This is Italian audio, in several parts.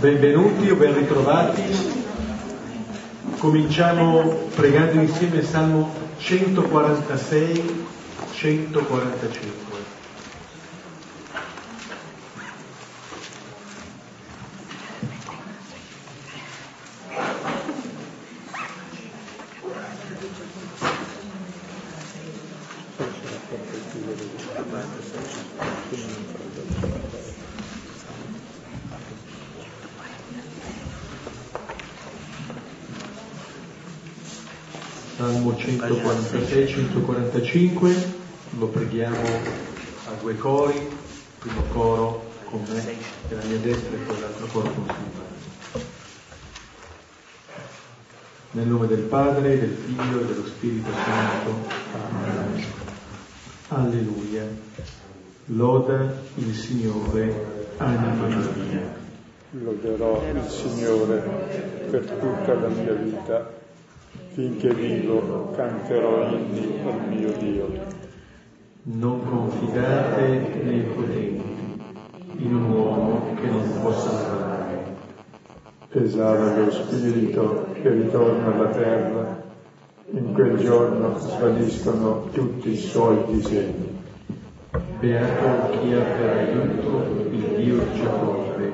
Benvenuti o ben ritrovati. Cominciamo pregando insieme il Salmo 146, 145. Salmo 146, 145, lo preghiamo a due cori, primo coro con me e la mia destra e poi l'altro coro con Silvano. Nel nome del Padre, del Figlio e dello Spirito Santo. Amen. Alleluia. Loda il Signore, anima mia. Loderò il Signore per tutta la mia vita finché vivo canterò inni al mio Dio. Non confidate nei potenti, in un uomo che non può salvare. Esala lo spirito che ritorna alla terra, in quel giorno svaniscono tutti i suoi disegni. Beato chi ha per aiuto il Dio di Giacobbe,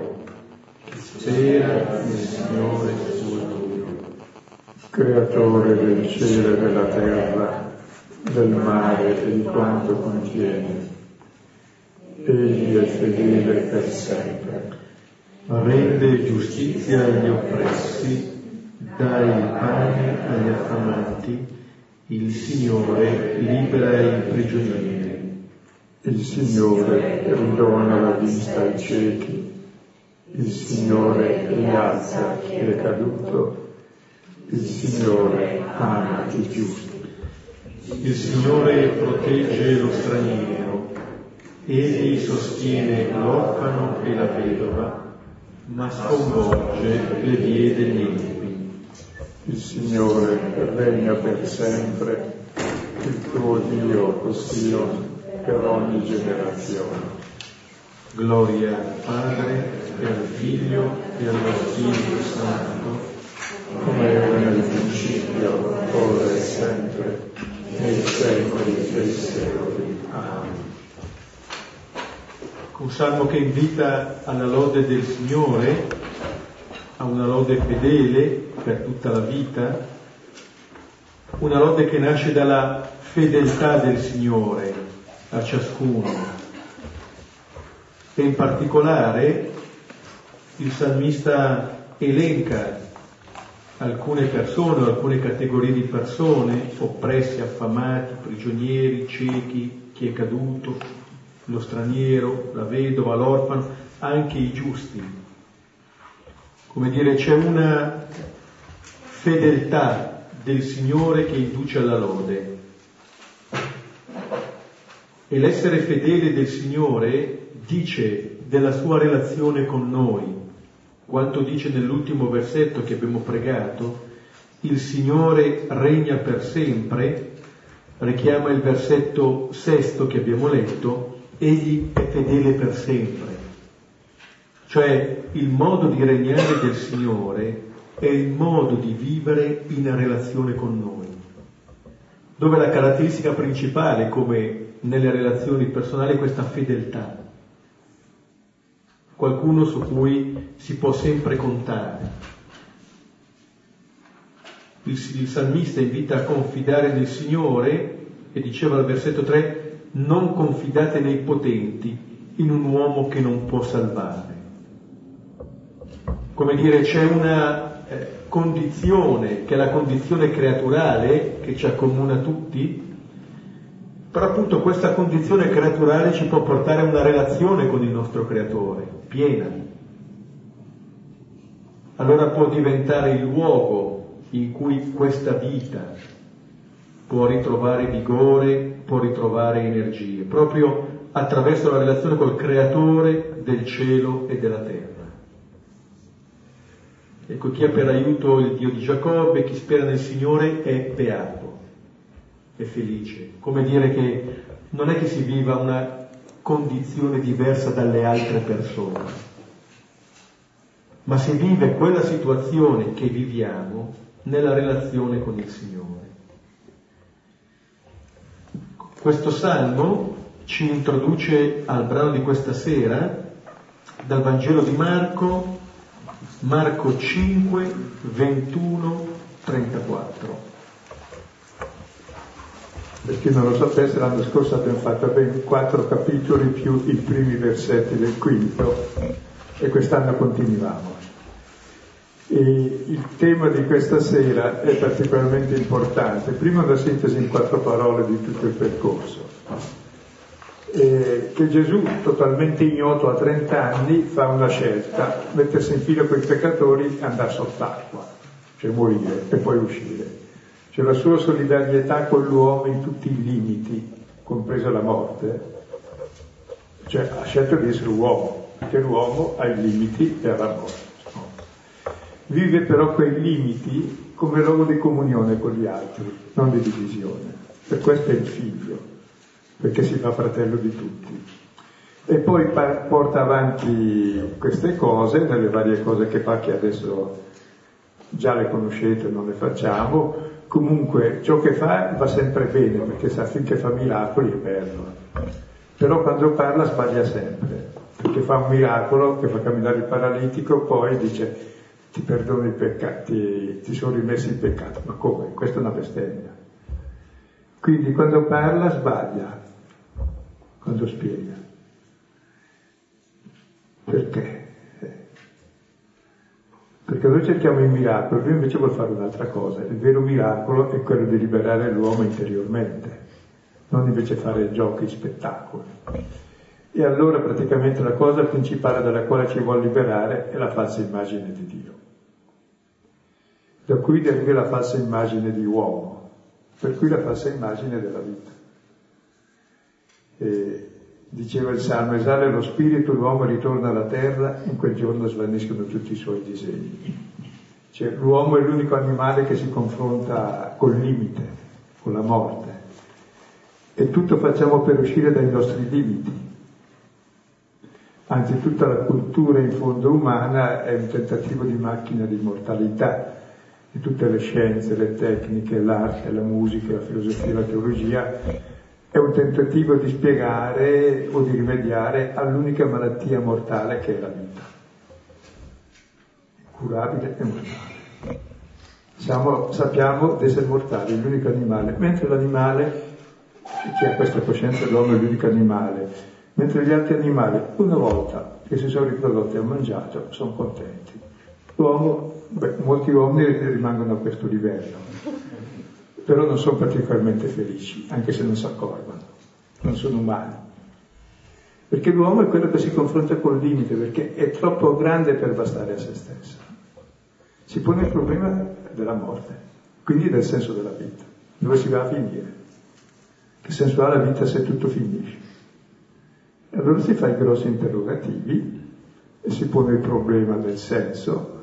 che spera nel Signore suo creatore del cielo e della terra, del mare e di quanto contiene. Egli è fedele per sempre. Rende giustizia agli oppressi, dà il pane agli affamati, il Signore libera i prigionieri. Il Signore ridona la vista ai ciechi, il Signore rialza chi è caduto il Signore ama i giusti. Il Signore protegge lo straniero. Egli sostiene l'orfano e la vedova, ma sconvolge le vie degli empi. Il Signore regna per sempre, il tuo Dio, o Sion, per ogni generazione. Gloria al Padre, e al Figlio, e allo Spirito Santo, come era nel principio, ora e sempre, nei secoli dei secoli. Amen. Un salmo che invita alla lode del Signore, a una lode fedele per tutta la vita, una lode che nasce dalla fedeltà del Signore a ciascuno. E in particolare il salmista elenca alcune persone alcune categorie di persone, oppressi, affamati, prigionieri, ciechi, chi è caduto, lo straniero, la vedova, l'orfano, anche i giusti. Come dire, c'è una fedeltà del Signore che induce alla lode. E l'essere fedele del Signore dice della sua relazione con noi, quanto dice nell'ultimo versetto che abbiamo pregato, il Signore regna per sempre, richiama il versetto sesto che abbiamo letto, egli è fedele per sempre. Cioè il modo di regnare del Signore è il modo di vivere in relazione con noi, dove la caratteristica principale, come nelle relazioni personali, è questa fedeltà qualcuno su cui si può sempre contare. Il, il salmista invita a confidare nel Signore e diceva al versetto 3 non confidate nei potenti in un uomo che non può salvare. Come dire, c'è una eh, condizione che è la condizione creaturale che ci accomuna tutti, però appunto questa condizione creaturale ci può portare a una relazione con il nostro creatore, piena. Allora può diventare il luogo in cui questa vita può ritrovare vigore, può ritrovare energie, proprio attraverso la relazione col creatore del cielo e della terra. Ecco, chi ha per aiuto il Dio di Giacobbe, chi spera nel Signore è beato è felice, come dire che non è che si viva una condizione diversa dalle altre persone, ma si vive quella situazione che viviamo nella relazione con il Signore. Questo salmo ci introduce al brano di questa sera dal Vangelo di Marco, Marco 5, 21, 34. Per chi non lo sapesse, l'anno scorso abbiamo fatto ben quattro capitoli più i primi versetti del quinto e quest'anno continuiamo. E il tema di questa sera è particolarmente importante. Prima una sintesi in quattro parole di tutto il percorso. E che Gesù, totalmente ignoto a 30 anni, fa una scelta, mettersi in fila con i peccatori e andare sott'acqua, cioè morire e poi uscire. Cioè la sua solidarietà con l'uomo in tutti i limiti, compresa la morte, cioè ha scelto di essere uomo, perché l'uomo ha i limiti e ha la morte vive però quei limiti come luogo di comunione con gli altri, non di divisione. Per questo è il figlio, perché si fa fratello di tutti. E poi porta avanti queste cose, nelle varie cose che fa, che adesso già le conoscete, non le facciamo. Comunque ciò che fa va sempre bene, perché sa finché fa miracoli è bello. Però quando parla sbaglia sempre, perché fa un miracolo che fa camminare il paralitico, poi dice ti perdono i peccati, ti sono rimessi il peccato. Ma come? Questa è una bestemmia. Quindi quando parla sbaglia, quando spiega. Perché? Perché noi cerchiamo il miracolo, lui invece vuole fare un'altra cosa. Il vero miracolo è quello di liberare l'uomo interiormente, non invece fare giochi, spettacoli. E allora praticamente la cosa principale dalla quale ci vuole liberare è la falsa immagine di Dio da cui deriva la falsa immagine di uomo, per cui la falsa immagine della vita. E diceva il Salmo, esale lo spirito, l'uomo ritorna alla terra, in quel giorno svaniscono tutti i suoi disegni. Cioè, l'uomo è l'unico animale che si confronta col limite, con la morte. E tutto facciamo per uscire dai nostri limiti. Anzi, tutta la cultura in fondo umana è un tentativo di macchina di mortalità di tutte le scienze, le tecniche, l'arte, la musica, la filosofia, la teologia, è un tentativo di spiegare o di rimediare all'unica malattia mortale che è la vita. Curabile e mortale. Siamo, sappiamo di essere mortali, l'unico animale, mentre l'animale, chi ha questa coscienza l'uomo è l'unico animale, mentre gli altri animali, una volta che si sono riprodotti e hanno mangiato, sono contenti. L'uomo Beh, molti uomini rimangono a questo livello, però non sono particolarmente felici, anche se non si accorgono, non sono umani. Perché l'uomo è quello che si confronta col limite, perché è troppo grande per bastare a se stesso. Si pone il problema della morte, quindi del senso della vita, dove si va a finire. Che senso ha la vita se tutto finisce? Allora si fa i grossi interrogativi e si pone il problema del senso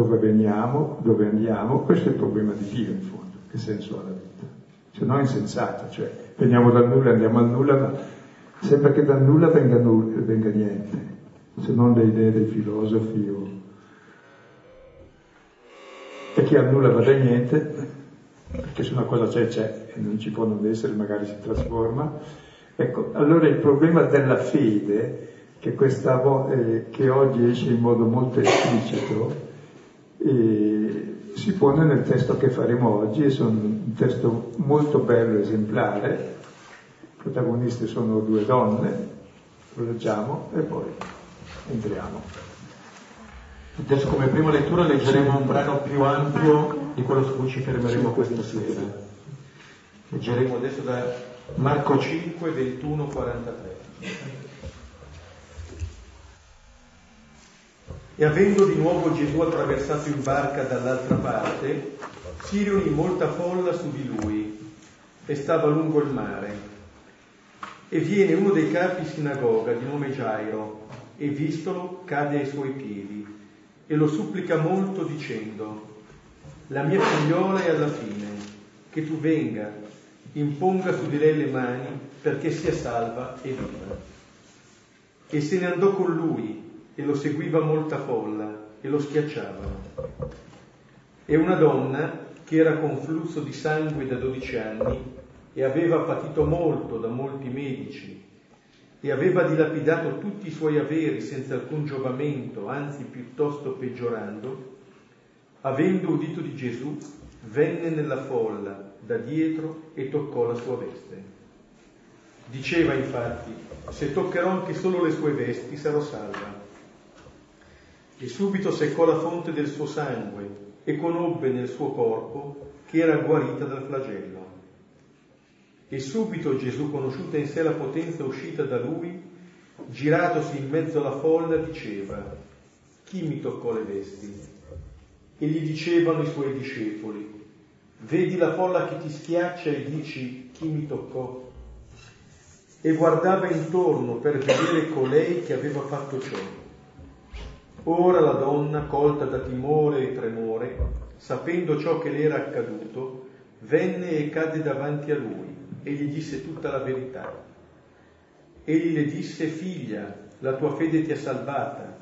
dove veniamo, dove andiamo, questo è il problema di Dio in fondo, che senso ha la vita. Se no è insensato, cioè veniamo dal nulla, andiamo al nulla, ma sembra che dal nulla venga, nulla, venga niente, se non le idee dei filosofi o... E chi al nulla va da niente, perché se una cosa c'è c'è e non ci può non essere, magari si trasforma. Ecco, allora il problema della fede, che, questa, eh, che oggi esce in modo molto esplicito, si pone nel testo che faremo oggi, è un testo molto bello, esemplare, i protagonisti sono due donne, lo leggiamo e poi entriamo. Adesso come prima lettura leggeremo un brano più ampio di quello su cui ci fermeremo questa sera. Leggeremo adesso da Marco 5, 21, 43. E avendo di nuovo Gesù attraversato in barca dall'altra parte, si riunì molta folla su di lui e stava lungo il mare. E viene uno dei capi sinagoga di nome Gairo e vistolo cade ai suoi piedi e lo supplica molto dicendo, la mia figliola è alla fine, che tu venga, imponga su di lei le mani perché sia salva e viva. E se ne andò con lui e lo seguiva molta folla e lo schiacciavano. E una donna che era con flusso di sangue da 12 anni e aveva patito molto da molti medici e aveva dilapidato tutti i suoi averi senza alcun giovamento, anzi piuttosto peggiorando, avendo udito di Gesù, venne nella folla da dietro e toccò la sua veste. Diceva infatti, se toccherò anche solo le sue vesti sarò salva. E subito seccò la fonte del suo sangue e conobbe nel suo corpo che era guarita dal flagello. E subito Gesù, conosciuta in sé la potenza uscita da lui, giratosi in mezzo alla folla, diceva, chi mi toccò le vesti? E gli dicevano i suoi discepoli, vedi la folla che ti schiaccia e dici, chi mi toccò? E guardava intorno per vedere colei che aveva fatto ciò. Ora la donna, colta da timore e tremore, sapendo ciò che le era accaduto, venne e cadde davanti a lui e gli disse tutta la verità. Egli le disse, figlia, la tua fede ti ha salvata,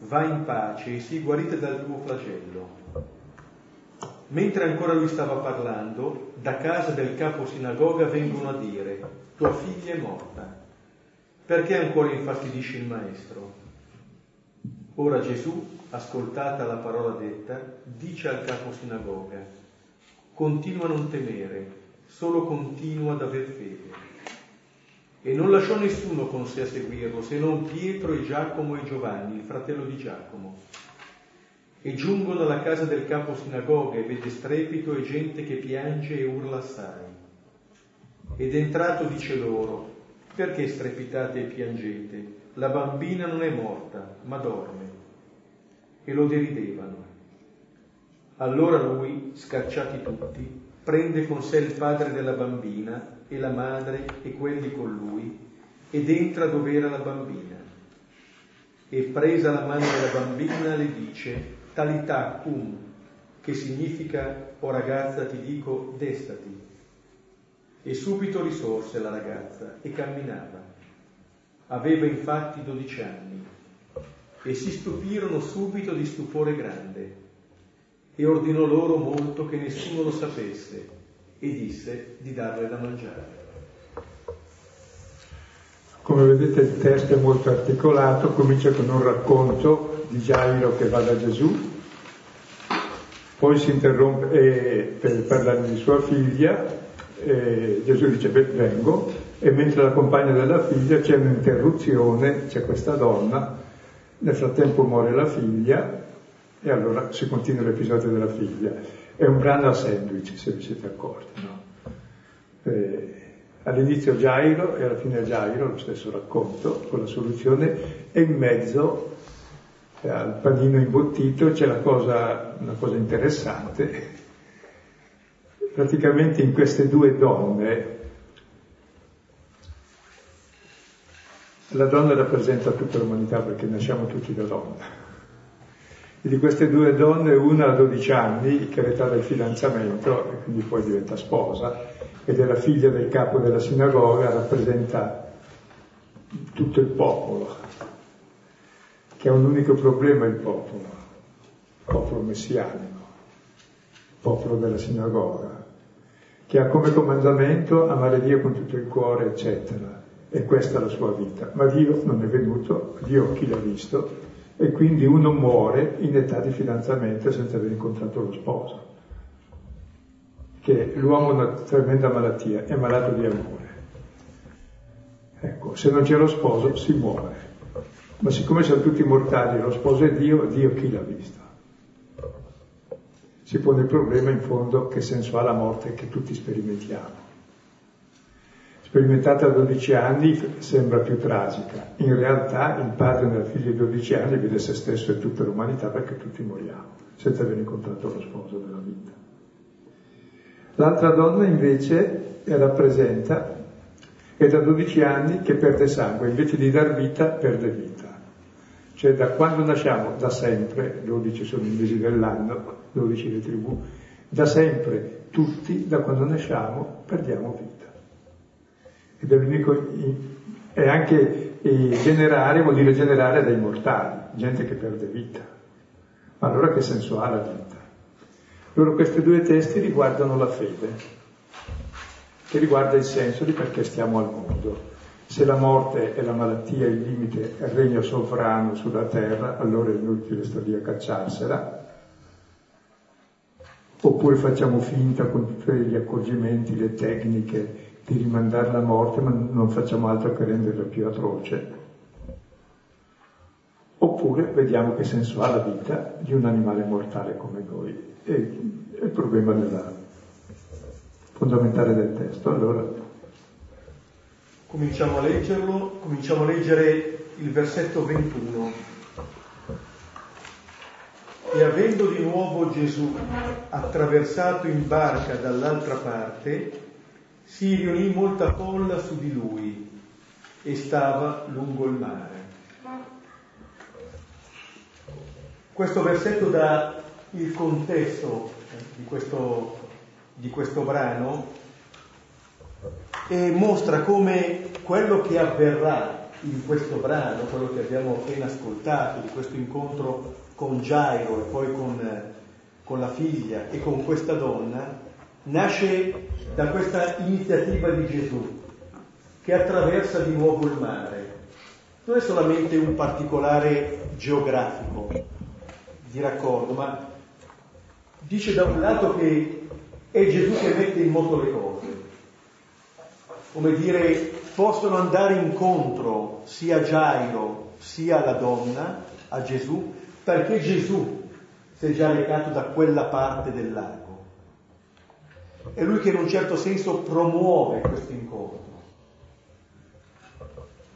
va in pace e sii guarita dal tuo flagello. Mentre ancora lui stava parlando, da casa del capo sinagoga vengono a dire, tua figlia è morta. Perché ancora infastidisci il maestro? Ora Gesù, ascoltata la parola detta, dice al capo sinagoga, continua a non temere, solo continua ad aver fede. E non lasciò nessuno con sé a seguirlo, se non Pietro e Giacomo e Giovanni, il fratello di Giacomo. E giungono alla casa del capo sinagoga e vede strepito e gente che piange e urla assai. Ed entrato dice loro, perché strepitate e piangete? La bambina non è morta, ma dorme. E lo deridevano. Allora lui, scacciati tutti, prende con sé il padre della bambina e la madre e quelli con lui ed entra dove era la bambina. E presa la mano della bambina le dice, talità cum, che significa, o oh ragazza ti dico, destati. E subito risorse la ragazza e camminava. Aveva infatti dodici anni e si stupirono subito di stupore grande e ordinò loro molto che nessuno lo sapesse e disse di darle da mangiare. Come vedete il testo è molto articolato, comincia con un racconto di Gairo che va da Gesù, poi si interrompe eh, per parlare di sua figlia, eh, Gesù dice vengo e mentre la compagna della figlia c'è un'interruzione, c'è questa donna, nel frattempo muore la figlia e allora si continua l'episodio della figlia. È un brano a sandwich, se vi siete accorti. No? Eh, all'inizio Gairo e alla fine Gairo, lo stesso racconto, con la soluzione, e in mezzo eh, al panino imbottito c'è cosa, una cosa interessante. Praticamente in queste due donne, la donna rappresenta tutta l'umanità perché nasciamo tutti da donna e di queste due donne, una ha 12 anni, che è l'età del fidanzamento, e quindi poi diventa sposa, ed è la figlia del capo della sinagoga, rappresenta tutto il popolo, che ha un unico problema il popolo, il popolo messianico, il popolo della sinagoga, che ha come comandamento amare Dio con tutto il cuore, eccetera. E questa è la sua vita. Ma Dio non è venuto, Dio chi l'ha visto, e quindi uno muore in età di fidanzamento senza aver incontrato lo sposo. Che l'uomo ha una tremenda malattia, è malato di amore. Ecco, se non c'è lo sposo si muore. Ma siccome siamo tutti mortali, lo sposo è Dio, Dio chi l'ha visto? Si pone il problema in fondo che senso ha la morte che tutti sperimentiamo sperimentata a 12 anni sembra più tragica. In realtà il padre nella figlia di 12 anni vede se stesso e tutta l'umanità perché tutti moriamo, senza aver incontrato lo sposo della vita. L'altra donna invece rappresenta, è da 12 anni che perde sangue, invece di dar vita perde vita. Cioè da quando nasciamo, da sempre, 12 sono i mesi dell'anno, 12 le tribù, da sempre tutti, da quando nasciamo, perdiamo vita ed è l'unico, è anche generare vuol dire generare dai mortali, gente che perde vita. Ma allora che senso ha la vita? Allora questi due testi riguardano la fede, che riguarda il senso di perché stiamo al mondo. Se la morte e la malattia è il limite, il regno sovrano sulla terra, allora è inutile stare lì a cacciarsela. Oppure facciamo finta con tutti gli accorgimenti, le tecniche di rimandare la morte, ma non facciamo altro che renderla più atroce. Oppure vediamo che senso ha la vita di un animale mortale come noi. È il problema della, fondamentale del testo. Allora Cominciamo a leggerlo, cominciamo a leggere il versetto 21. E avendo di nuovo Gesù attraversato in barca dall'altra parte, si riunì molta folla su di lui e stava lungo il mare. Questo versetto dà il contesto di questo, di questo brano e mostra come quello che avverrà in questo brano, quello che abbiamo appena ascoltato, di questo incontro con Gairo e poi con, con la figlia e con questa donna, nasce da questa iniziativa di Gesù che attraversa di nuovo il mare. Non è solamente un particolare geografico di raccordo, ma dice da un lato che è Gesù che mette in moto le cose come dire, possono andare incontro sia Gairo sia la donna a Gesù, perché Gesù si è già recato da quella parte del. È lui che in un certo senso promuove questo incontro.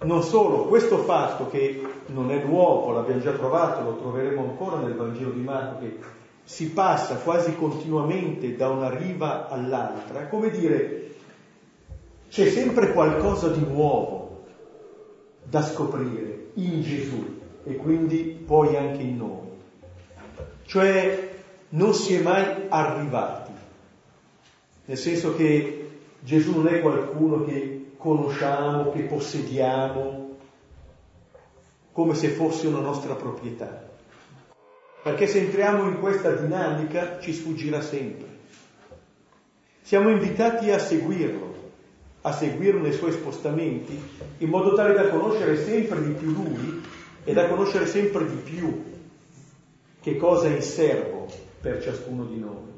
Non solo, questo fatto che non è nuovo, l'abbiamo già trovato, lo troveremo ancora nel Vangelo di Marco, che si passa quasi continuamente da una riva all'altra, come dire, c'è sempre qualcosa di nuovo da scoprire in Gesù e quindi poi anche in noi. Cioè non si è mai arrivati, nel senso che Gesù non è qualcuno che conosciamo, che possediamo, come se fosse una nostra proprietà. Perché se entriamo in questa dinamica ci sfuggirà sempre. Siamo invitati a seguirlo, a seguire nei suoi spostamenti, in modo tale da conoscere sempre di più lui e da conoscere sempre di più che cosa è in serbo per ciascuno di noi.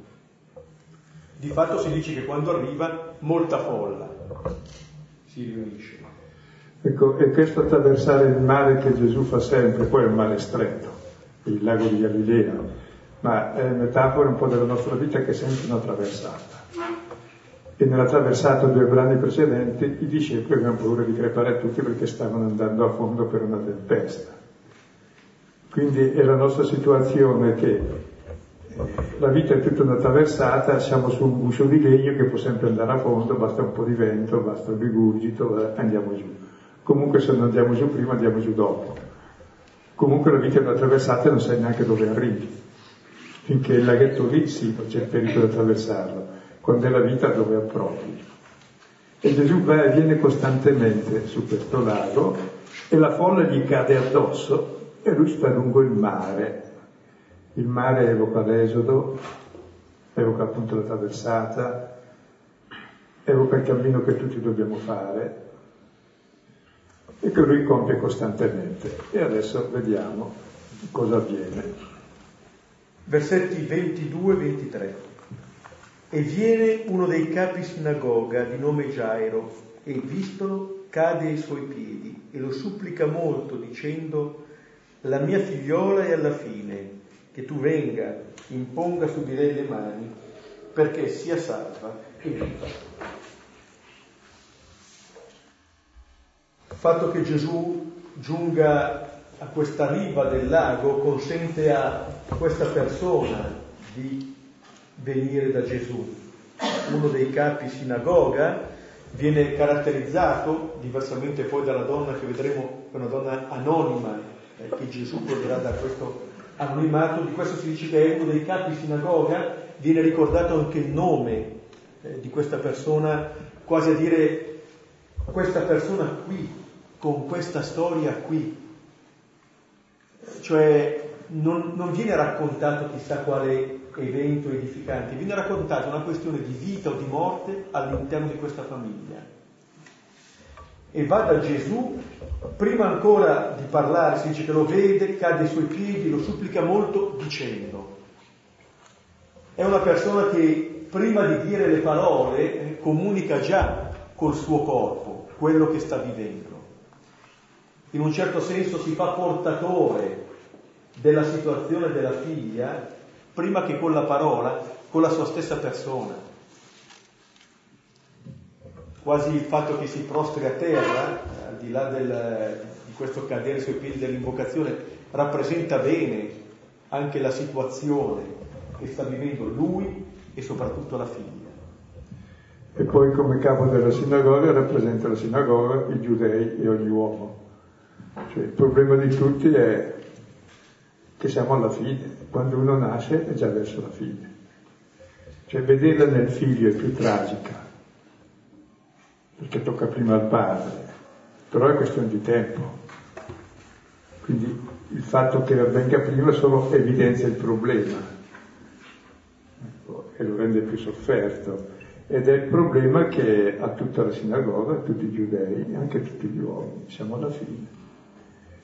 Di fatto si dice che quando arriva molta folla si riunisce. Ecco, e questo attraversare il mare che Gesù fa sempre, poi è un mare stretto, il lago di Galilea, ma è metafora un po' della nostra vita che è sempre una traversata e nella traversata due brani precedenti i discepoli avevano paura di crepare tutti perché stavano andando a fondo per una tempesta. Quindi è la nostra situazione che la vita è tutta una traversata, siamo su un guscio di legno che può sempre andare a fondo, basta un po' di vento, basta un rigurgito, andiamo giù. Comunque se non andiamo giù prima andiamo giù dopo. Comunque la vita è una traversata e non sai neanche dove arrivi. Finché il laghetto lì sì, c'è il pericolo di attraversarlo con della vita dove approdi. E Gesù va e viene costantemente su questo lago e la folla gli cade addosso e lui sta lungo il mare. Il mare evoca l'esodo, evoca appunto la traversata, evoca il cammino che tutti dobbiamo fare e che lui compie costantemente. E adesso vediamo cosa avviene. Versetti 22-23. E viene uno dei capi sinagoga di nome Gairo e vistolo cade ai suoi piedi e lo supplica molto dicendo la mia figliola è alla fine, che tu venga, imponga su di lei le mani perché sia salva e viva. Il fatto che Gesù giunga a questa riva del lago consente a questa persona di venire da Gesù. Uno dei capi sinagoga viene caratterizzato, diversamente poi dalla donna che vedremo, è una donna anonima, eh, che Gesù porterà da questo anonimato, di questo si dice che è uno dei capi sinagoga, viene ricordato anche il nome eh, di questa persona, quasi a dire questa persona qui con questa storia qui. Cioè non, non viene raccontato chissà quale evento edificante, viene raccontata una questione di vita o di morte all'interno di questa famiglia. E va da Gesù, prima ancora di parlare, si dice che lo vede, cade ai suoi piedi, lo supplica molto dicendo. È una persona che prima di dire le parole comunica già col suo corpo quello che sta vivendo. In un certo senso si fa portatore della situazione della figlia prima che con la parola, con la sua stessa persona. Quasi il fatto che si prostri a terra, al di là del, di questo cadere sui piedi dell'invocazione, rappresenta bene anche la situazione che sta vivendo lui e soprattutto la figlia. E poi come capo della sinagoga rappresenta la sinagoga, i giudei e ogni uomo. Cioè, il problema di tutti è che siamo alla fine, quando uno nasce è già verso la fine. Cioè vederla nel figlio è più tragica, perché tocca prima al padre, però è questione di tempo. Quindi il fatto che avvenga prima solo evidenzia il problema ecco, e lo rende più sofferto. Ed è il problema che ha tutta la sinagoga, tutti i giudei, anche tutti gli uomini. Siamo alla fine.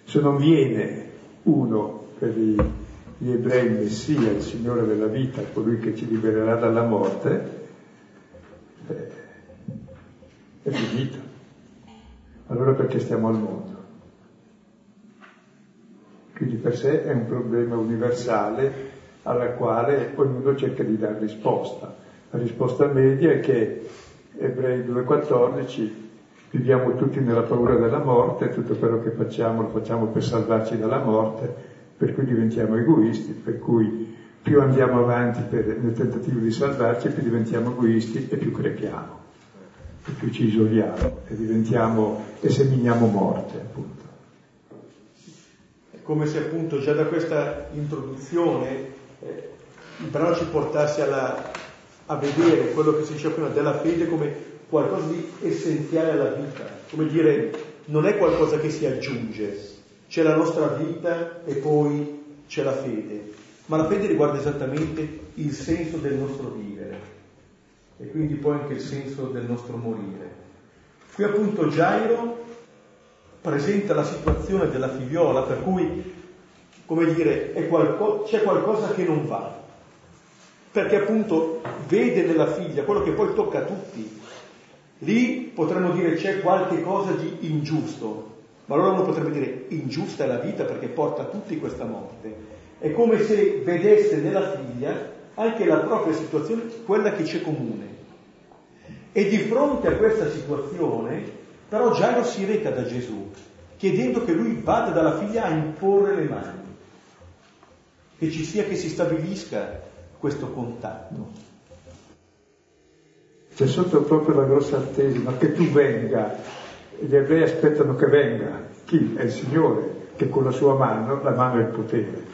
Se non viene uno per gli ebrei il Messia, il Signore della vita, colui che ci libererà dalla morte, eh, è finito. Allora perché stiamo al mondo? Quindi per sé è un problema universale alla quale ognuno cerca di dare risposta. La risposta media è che Ebrei 2.14 viviamo tutti nella paura della morte, tutto quello che facciamo lo facciamo per salvarci dalla morte, per cui diventiamo egoisti, per cui più andiamo avanti per, nel tentativo di salvarci, più diventiamo egoisti e più crepiamo, più ci isoliamo e diventiamo e seminiamo morte, appunto. È come se appunto già da questa introduzione eh, il brano ci portasse alla, a vedere quello che si diceva prima della fede come qualcosa di essenziale alla vita, come dire non è qualcosa che si aggiunge, c'è la nostra vita e poi c'è la fede, ma la fede riguarda esattamente il senso del nostro vivere e quindi poi anche il senso del nostro morire. Qui appunto Gairo presenta la situazione della figliola per cui, come dire, qualco- c'è qualcosa che non va, perché appunto vede nella figlia quello che poi tocca a tutti. Lì potremmo dire c'è qualche cosa di ingiusto, ma allora uno potrebbe dire ingiusta è la vita perché porta a tutti questa morte. È come se vedesse nella figlia anche la propria situazione, quella che c'è comune. E di fronte a questa situazione, però Gairo si reca da Gesù, chiedendo che lui vada dalla figlia a imporre le mani, che ci sia, che si stabilisca questo contatto. C'è sotto proprio la grossa attesa, ma che tu venga gli ebrei aspettano che venga chi? È il Signore, che con la sua mano, la mano è il potere.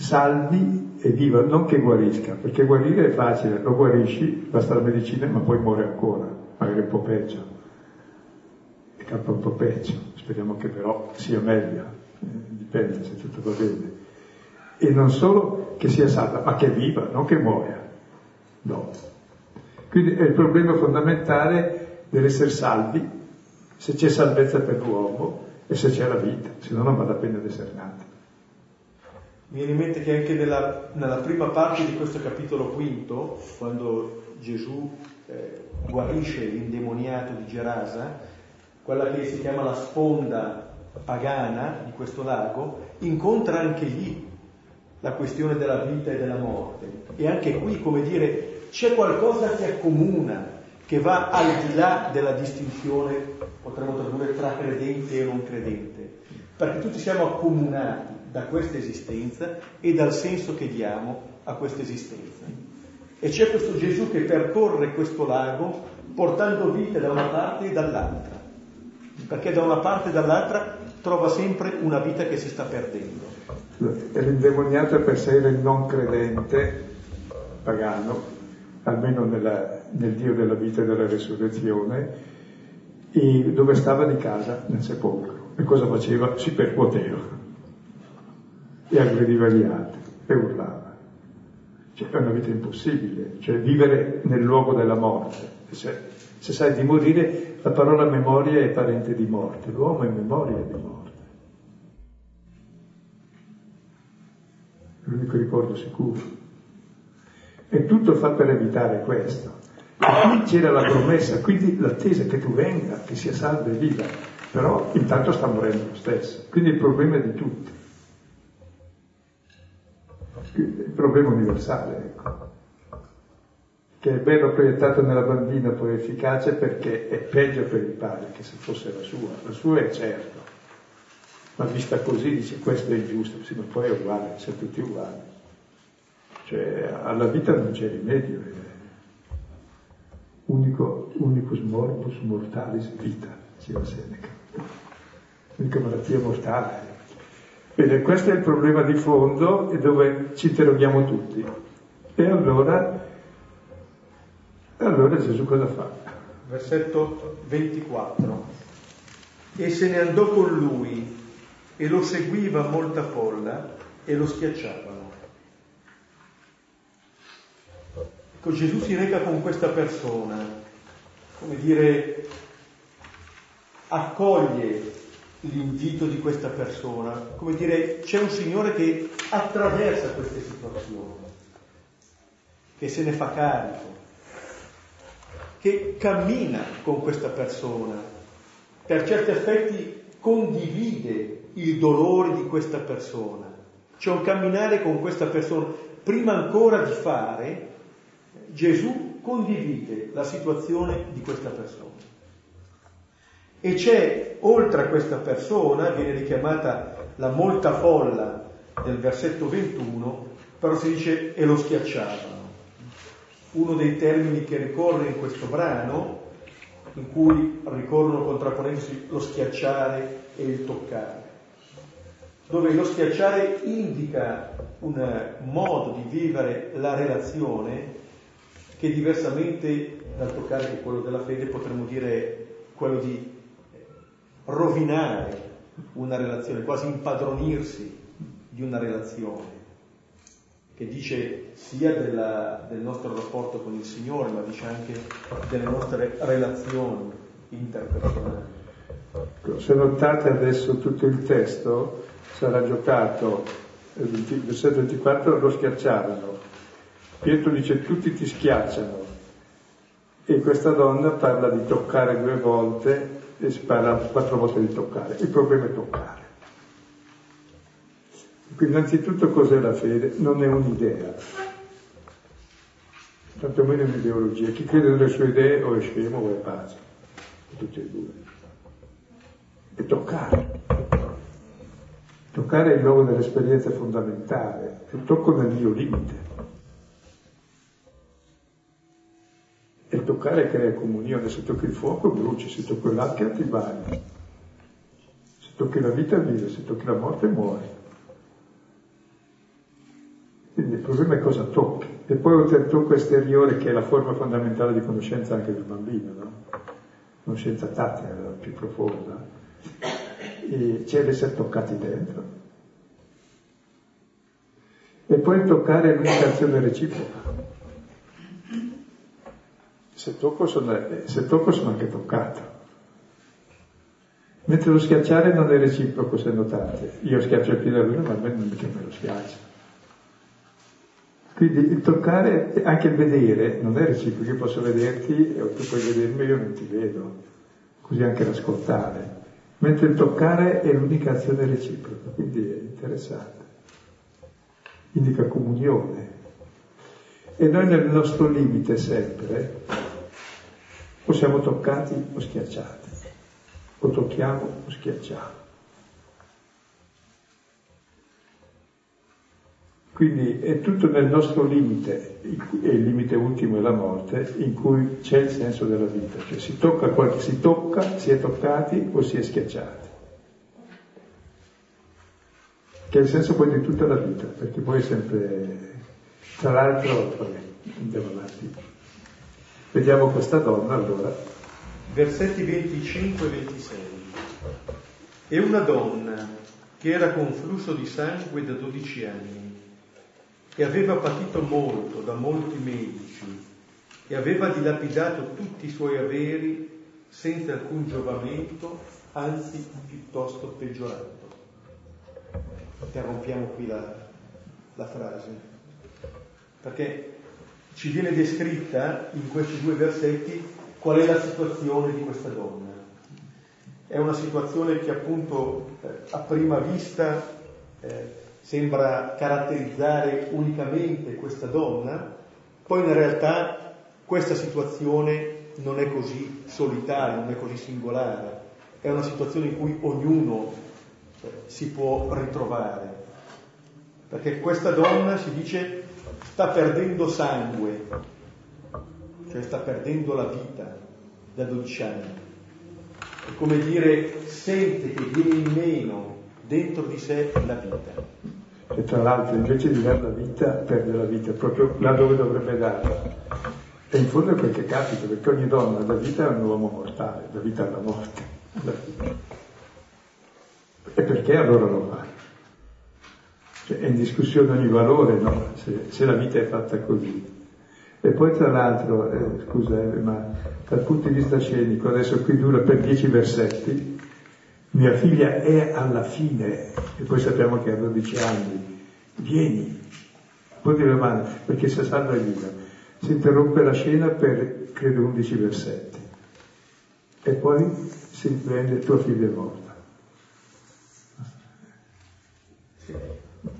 Salvi e viva, non che guarisca, perché guarire è facile, lo guarisci, basta la medicina, ma poi muore ancora, magari un po' peggio. E campa un po' peggio, speriamo che però sia meglio, eh, dipende se tutto va bene. E non solo che sia salva, ma che viva, non che muoia. No. Quindi è il problema fondamentale dell'essere salvi, se c'è salvezza per l'uomo e se c'è la vita, se no non vale la pena di essere nati. Mi viene in mente che anche nella, nella, prima parte di questo capitolo quinto, quando Gesù eh, guarisce l'indemoniato di Gerasa, quella che si chiama la sponda pagana di questo lago, incontra anche lì la questione della vita e della morte. E anche qui, come dire, c'è qualcosa che accomuna che va al di là della distinzione, potremmo tradurre, tra credente e non credente, perché tutti siamo accomunati da questa esistenza e dal senso che diamo a questa esistenza. E c'è questo Gesù che percorre questo lago portando vite da una parte e dall'altra, perché da una parte e dall'altra trova sempre una vita che si sta perdendo. E l'indemoniato per sé il non credente pagano, almeno nella, nel Dio della vita e della resurrezione, e dove stava di casa nel sepolcro. E cosa faceva? Si percuoteva e aggrediva gli altri e urlava. Cioè, è una vita impossibile, cioè vivere nel luogo della morte. Se, se sai di morire, la parola memoria è parente di morte, l'uomo è memoria di morte. L'unico ricordo sicuro. E tutto fa per evitare questo. E qui c'era la promessa, quindi l'attesa che tu venga, che sia salva e viva, però intanto sta morendo lo stesso. Quindi il problema è di tutti. Il problema universale, ecco. Che è bello proiettato nella bambina, poi efficace perché è peggio per il padre che se fosse la sua. La sua è certo, ma vista così dice questo è ingiusto, sì, ma poi è uguale, siamo tutti uguali. Cioè alla vita non c'è rimedio. Eh unico, unicus morbus mortalis vita, diceva Seneca. L'unica malattia mortale. Bene, questo è il problema di fondo e dove ci interroghiamo tutti. E allora, allora Gesù cosa fa? Versetto 24. E se ne andò con lui e lo seguiva molta folla e lo schiacciavano. Ecco, Gesù si reca con questa persona, come dire, accoglie l'invito di questa persona, come dire, c'è un Signore che attraversa queste situazioni, che se ne fa carico, che cammina con questa persona, per certi aspetti condivide il dolore di questa persona. C'è un camminare con questa persona, prima ancora di fare, Gesù condivide la situazione di questa persona. E c'è, oltre a questa persona, viene richiamata la molta folla del versetto 21, però si dice e lo schiacciavano. Uno dei termini che ricorre in questo brano, in cui ricorrono contrapponendosi lo schiacciare e il toccare, dove lo schiacciare indica un modo di vivere la relazione che diversamente dal toccare che quello della fede potremmo dire quello di rovinare una relazione, quasi impadronirsi di una relazione, che dice sia della, del nostro rapporto con il Signore, ma dice anche delle nostre relazioni interpersonali. Se notate adesso tutto il testo sarà giocato, versetto 24, lo schiacciavano, Pietro dice tutti ti schiacciano e questa donna parla di toccare due volte e si parla quattro volte di toccare. Il problema è toccare. Quindi innanzitutto cos'è la fede? Non è un'idea, tanto meno un'ideologia. Chi crede nelle sue idee o è scemo o è pazzo, tutti e due. È toccare. Toccare è il luogo dell'esperienza fondamentale, è il tocco nel mio limite. Toccare crea comunione, se tocchi il fuoco bruci, se tocchi l'acqua ti bagni, se tocchi la vita vive, se tocchi la morte muori. Quindi il problema è cosa tocchi. E poi oltre al tocco esteriore, che è la forma fondamentale di conoscenza anche del bambino, no? conoscenza tattica, la più profonda, e c'è l'essere toccati dentro. E poi toccare è l'unica azione reciproca. Se tocco, sono, se tocco sono anche toccato. Mentre lo schiacciare non è reciproco, se notate. Io schiaccio il piede a lui, ma a me non mica me lo schiaccia. Quindi il toccare, anche il vedere, non è reciproco. Io posso vederti e tu puoi vedermi, io non ti vedo. Così anche l'ascoltare. Mentre il toccare è l'unica azione reciproca, quindi è interessante. Indica comunione. E noi nel nostro limite sempre o siamo toccati o schiacciati, o tocchiamo o schiacciamo. Quindi è tutto nel nostro limite, e il limite ultimo è la morte, in cui c'è il senso della vita, cioè si tocca, qualche, si tocca, si è toccati o si è schiacciati. Che è il senso poi di tutta la vita, perché poi è sempre, tra l'altro, vabbè, andiamo avanti. Vediamo questa donna allora. versetti 25 e 26. E una donna che era con flusso di sangue da 12 anni e aveva patito molto da molti medici e aveva dilapidato tutti i suoi averi senza alcun giovamento, anzi piuttosto peggiorando. Interrompiamo qui la, la frase, perché ci viene descritta in questi due versetti qual è la situazione di questa donna. È una situazione che appunto eh, a prima vista eh, sembra caratterizzare unicamente questa donna, poi in realtà questa situazione non è così solitaria, non è così singolare, è una situazione in cui ognuno eh, si può ritrovare. Perché questa donna si dice sta perdendo sangue, cioè sta perdendo la vita da 12 anni. È come dire, sente che viene in meno dentro di sé la vita. E tra l'altro invece di dare la vita, perde la vita proprio là dove dovrebbe darla. E in fondo è quel che capita, perché ogni donna dà vita a un uomo mortale, dà vita alla morte. E perché allora lo fa? Cioè, è in discussione ogni valore, no? Se, se, la vita è fatta così. E poi tra l'altro, eh, scusa, eh, ma dal punto di vista scenico, adesso qui dura per dieci versetti, mia figlia è alla fine, e poi sappiamo che ha 12 anni, vieni, può dire mano, perché se salva il viva si interrompe la scena per credo 11 versetti e poi si riprende tua figlia è morta.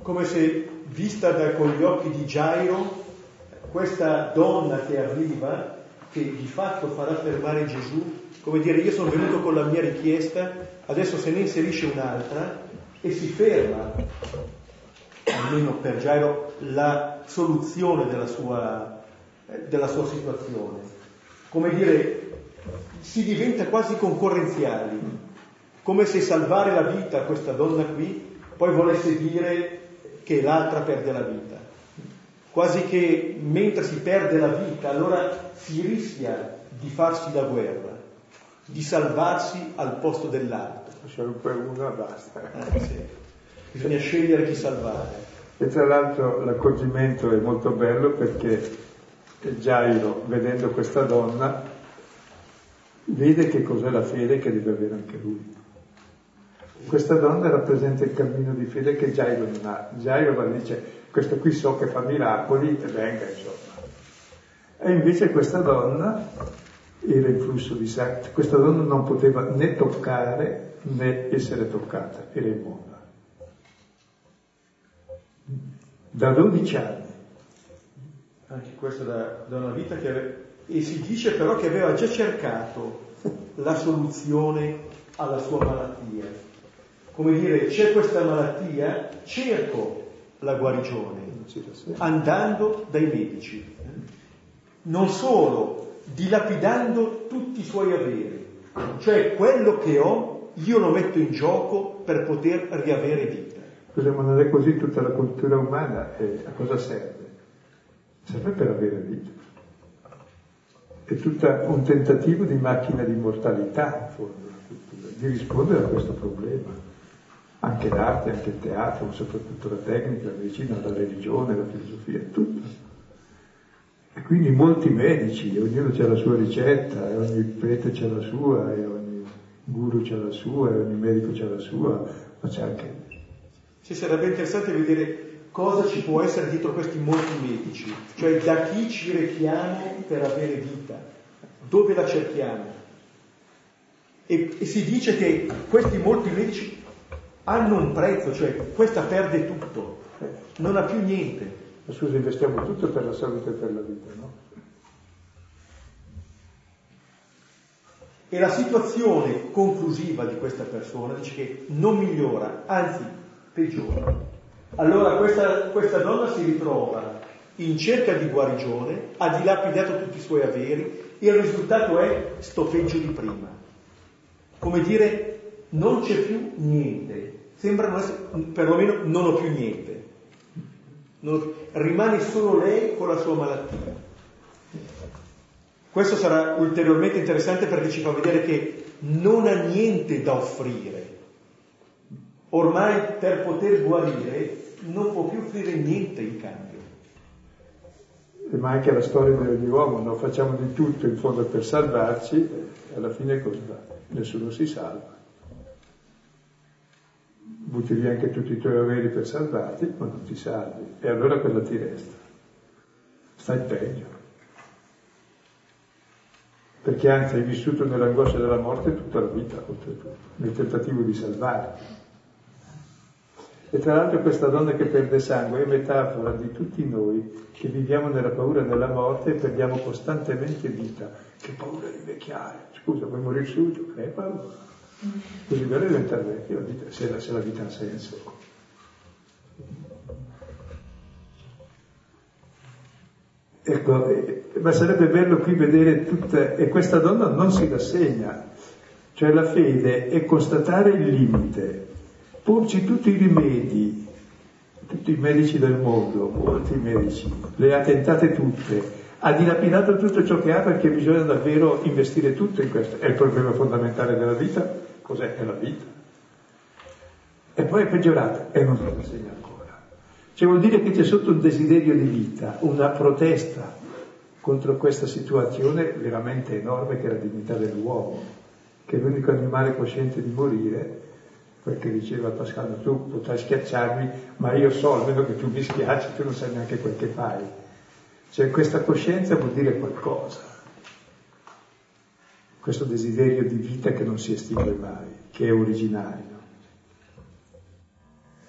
Come se vista da, con gli occhi di Gairo, questa donna che arriva, che di fatto farà fermare Gesù, come dire io sono venuto con la mia richiesta, adesso se ne inserisce un'altra e si ferma, almeno per Gairo, la soluzione della sua della sua situazione. Come dire, si diventa quasi concorrenziali, come se salvare la vita a questa donna qui poi volesse dire che l'altra perde la vita. Quasi che mentre si perde la vita, allora si rischia di farsi la guerra, di salvarsi al posto dell'altro. C'è un per uno basta. Eh, sì. Bisogna scegliere chi salvare. E tra l'altro l'accorgimento è molto bello perché Gairo, vedendo questa donna, vede che cos'è la fede che deve avere anche lui. Questa donna rappresenta il cammino di fede che Gairo non ha. Gairo dice, questo qui so che fa miracoli e venga, insomma. E invece questa donna era in flusso di sangue, questa donna non poteva né toccare né essere toccata, era immonda. Da 12 anni anche questo da, da una vita che aveva, e si dice però che aveva già cercato la soluzione alla sua malattia. Come dire, c'è questa malattia, cerco la guarigione, andando dai medici. Non solo, dilapidando tutti i suoi averi, cioè quello che ho io lo metto in gioco per poter riavere vita. Scusa, ma non è così tutta la cultura umana? Eh, a cosa serve? serve per avere vita. È tutto un tentativo di macchina di mortalità, in fondo, di rispondere a questo problema. Anche l'arte, anche il teatro, ma soprattutto la tecnica, la medicina, la religione, la filosofia, tutto. E quindi molti medici, ognuno ha la sua ricetta, e ogni prete ha la sua, e ogni guru ha la sua, e ogni medico ha la sua, ma c'è anche... Ci sarebbe interessante vedere cosa ci può essere dietro questi molti medici, cioè da chi ci rechiamo per avere vita, dove la cerchiamo. E, e si dice che questi molti medici hanno un prezzo, cioè questa perde tutto, non ha più niente. Ma scusa, investiamo tutto per la salute e per la vita, no? E la situazione conclusiva di questa persona dice che non migliora, anzi peggiora. Allora questa, questa donna si ritrova in cerca di guarigione, ha dilapidato tutti i suoi averi e il risultato è sto peggio di prima. Come dire, non c'è più niente, sembrano essere, perlomeno non ho più niente. Non, rimane solo lei con la sua malattia. Questo sarà ulteriormente interessante perché ci fa vedere che non ha niente da offrire. Ormai per poter guarire non può più offrire niente in cambio. Ma anche la storia di ogni uomo, noi facciamo di tutto in fondo per salvarci, alla fine cosa? Nessuno si salva. Butti via anche tutti i tuoi averi per salvarti, ma non ti salvi. E allora cosa ti resta? Stai peggio perché anzi hai vissuto nell'angoscia della morte tutta la vita, oltretutto, nel tentativo di salvarti. E tra l'altro questa donna che perde sangue è metafora di tutti noi che viviamo nella paura della morte e perdiamo costantemente vita. Che paura di vecchiare. Scusa, vuoi morire subito? Che paura. Così per diventare vecchio, se la, se la vita ha senso. Ecco, eh, ma sarebbe bello qui vedere tutta, e questa donna non si rassegna, cioè la fede è constatare il limite, porci tutti i rimedi, tutti i medici del mondo, molti medici, le ha tentate tutte, ha dilapidato tutto ciò che ha perché bisogna davvero investire tutto in questo. È il problema fondamentale della vita? Cos'è? È la vita. E poi è peggiorata e non si rassegna ancora. Cioè vuol dire che c'è sotto un desiderio di vita, una protesta contro questa situazione veramente enorme che è la dignità dell'uomo, che è l'unico animale cosciente di morire, perché diceva Pascal, tu potrai schiacciarmi, ma io so almeno che tu mi schiacci, tu non sai neanche quel che fai. Cioè questa coscienza vuol dire qualcosa, questo desiderio di vita che non si estingue mai, che è originario.